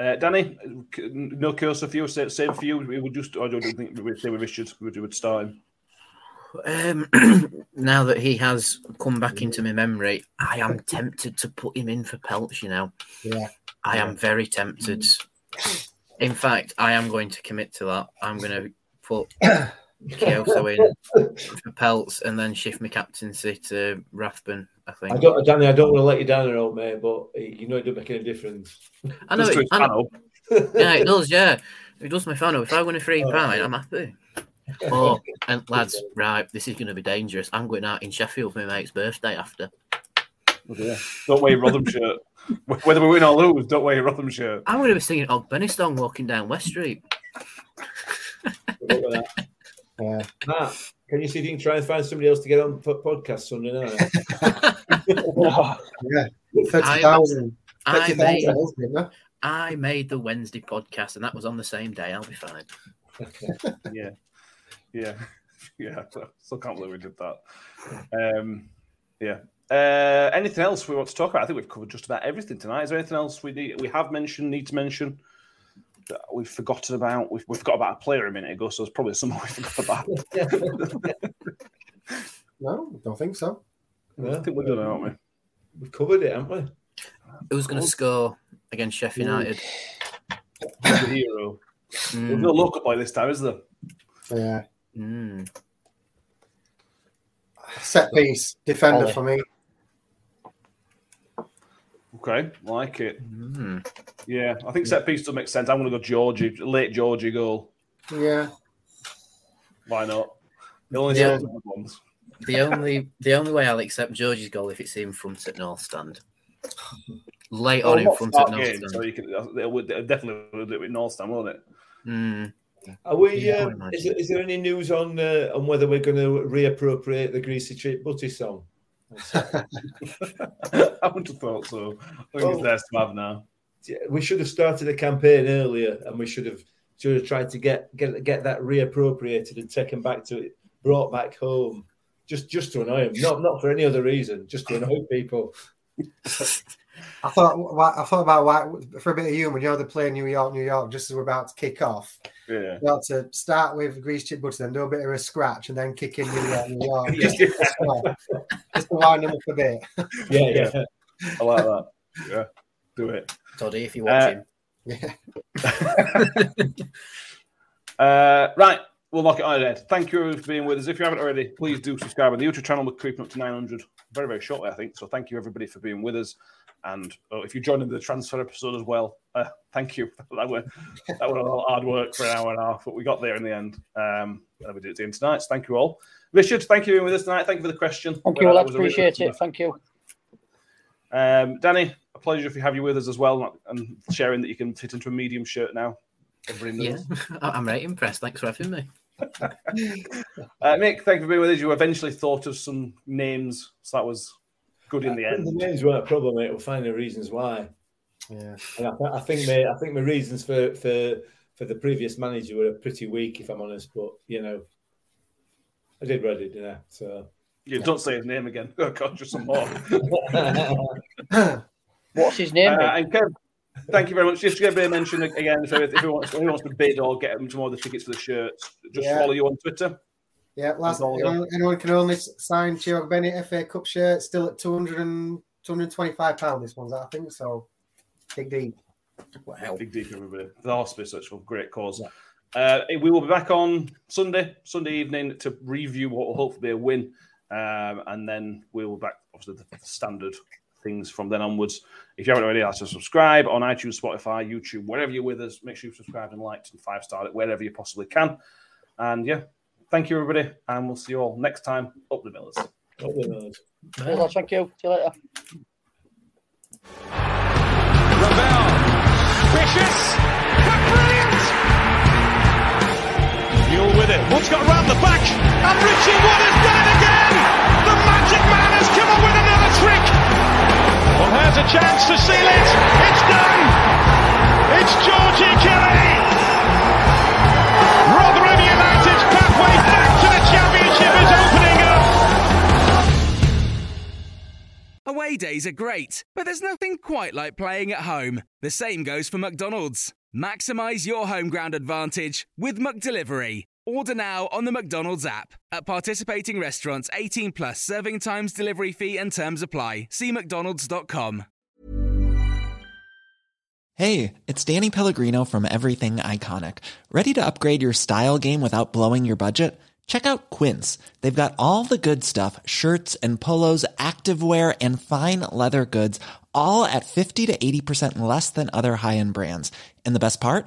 Uh, Danny, no curse for you. Same for you. We would just. I don't think we would say with Richard. We would start him. Um, now that he has come back into my memory, I am tempted to put him in for Pelch. You know, Yeah. I am very tempted. In fact, I am going to commit to that. I'm going to put Kioso in for Pelts and then shift my captaincy to Rathbone. I think. I don't, Danny. I don't want to let you down, there, old mate, but you know it doesn't make any difference. I know, it, I know- yeah, it does. Yeah, it does my fan. If I win a free pint, I'm happy. Oh, and lads, right, this is going to be dangerous. I'm going out in Sheffield for my mate's birthday after. Oh, dear. Don't wear your Rotherham shirt. Whether we win or lose, don't wear your Rotherham shirt. I'm going to be singing Og Benistong walking down West Street. Good luck that. Yeah. Matt, can you see if you can try and find somebody else to get on the podcast Sunday night? Yeah. 30,000. I 30,000, made, isn't? I made the Wednesday podcast, and that was on the same day. I'll be fine. Yeah, yeah, yeah. Still can't believe we did that. Um, yeah. Uh, anything else we want to talk about? I think we've covered just about everything tonight. Is there anything else we need, we have mentioned, need to mention that we've forgotten about? We've, we forgot about a player a minute ago, so there's probably someone we forgot about. No, don't think so. I think we're done, aren't we? We've covered it, haven't we? Who's going to score against Sheffield United? The hero? There's Mm, no local boy this time, is there? Yeah. mm. Set piece defender Ollie. for me. Okay, like it. Mm. Yeah, I think set piece does make sense. I'm going to go Georgie, late Georgie goal. Yeah. Why not? The only Yeah. yeah. ones. The only the only way I'll accept George's goal if it's in front at North Stand. Late on in Well, front start at North game, Stand. so you can it would it definitely would do it with North Stand, won't it? Mm. Are we? Yeah, I um, imagine. is, there any news on uh, on whether we're going to reappropriate the Greasy Chip Butty song? I wouldn't have thought so. I think Well- it's theirs to have now. We should have started the campaign earlier, and we should have should have tried to get get get that reappropriated and taken back to it, brought back home, just just to annoy them. Not not for any other reason, just to annoy people. I thought I thought about why for a bit of humour. You know, they play New York, New York, just as we're about to kick off. Yeah. You ought to start with Grease Chip Butter, then do a bit of a scratch, and then kick in New York, New York. Yeah. just, to, just to wind them up a bit. Yeah, yeah. I like that. Yeah. Do it. Toddy, if you're Uh, watching. Yeah. Uh, right. We'll lock it on there. Thank you for being with us. If you haven't already, please do subscribe on the YouTube channel. We're creeping up to 900 very, very shortly, I think. So thank you, everybody, for being with us. And oh, if you joined in the transfer episode as well, uh, thank you. that were that were a lot of hard work for an hour and a half, but we got there in the end. Um, and we did it again tonight. So thank you all. Richard, thank you for being with us tonight. Thank you for the question. Thank you, Uh, that lads. really Appreciate it. Thank you. Um, Danny, a pleasure if you have you with us as well, and sharing that you can fit into a medium shirt now. Everybody Yeah, knows. I- I'm right impressed. Thanks for having me. Uh, Mick, thank you for being with us. You eventually thought of some names, so that was good in the The end. The names weren't a problem, mate. We'll find the reasons why. Yeah. And I, I think my I think my reasons for for for the previous manager were pretty weak, if I'm honest. But you know, I did read it, did, didn't I? So You don't say his name again. Oh God, just some more. What's his name? Uh, and Kev, thank you very much. Just to give a mention again, if, if he wants, wants to bid or get him some more of the tickets for the shirts, just Yeah. follow you on Twitter. Yeah, last That's anyone, anyone can only sign Chirag Bennett FA Cup shirt, still at 200 and, 225 pound. This one's, I think. So, big deep. Wow. Big deep, everybody. The hospice, such a great cause. Uh, we will be back on Sunday, Sunday evening, to review what will hopefully be a win, um, and then we'll be back obviously the standard things from then onwards. If you haven't already, asked to subscribe on iTunes, Spotify, YouTube, wherever you're with us. Make sure you subscribe and liked and five star it wherever you possibly can. And yeah, thank you everybody, and we'll see you all next time. Up the Millers. Well, lads, thank you. See you later. Ravel. Vicious. But brilliant. Mule with it. Wood's got round the back. And Richie Wood has has a chance to seal it. It's done. It's Georgie Kelly. Rotherham United's pathway back to the championship is opening up. Away days are great, but there's nothing quite like playing at home. The same goes for McDonald's. Maximize your home ground advantage with McDelivery. Order now on the McDonald's app. At participating restaurants, 18 plus serving times, delivery fee, and terms apply. See McDonald's.com. Hey, it's Danny Pellegrino from Everything Iconic. Ready to upgrade your style game without blowing your budget? Check out Quince. They've got all the good stuff shirts and polos, activewear, and fine leather goods, all at 50 to 80% less than other high end brands. And the best part?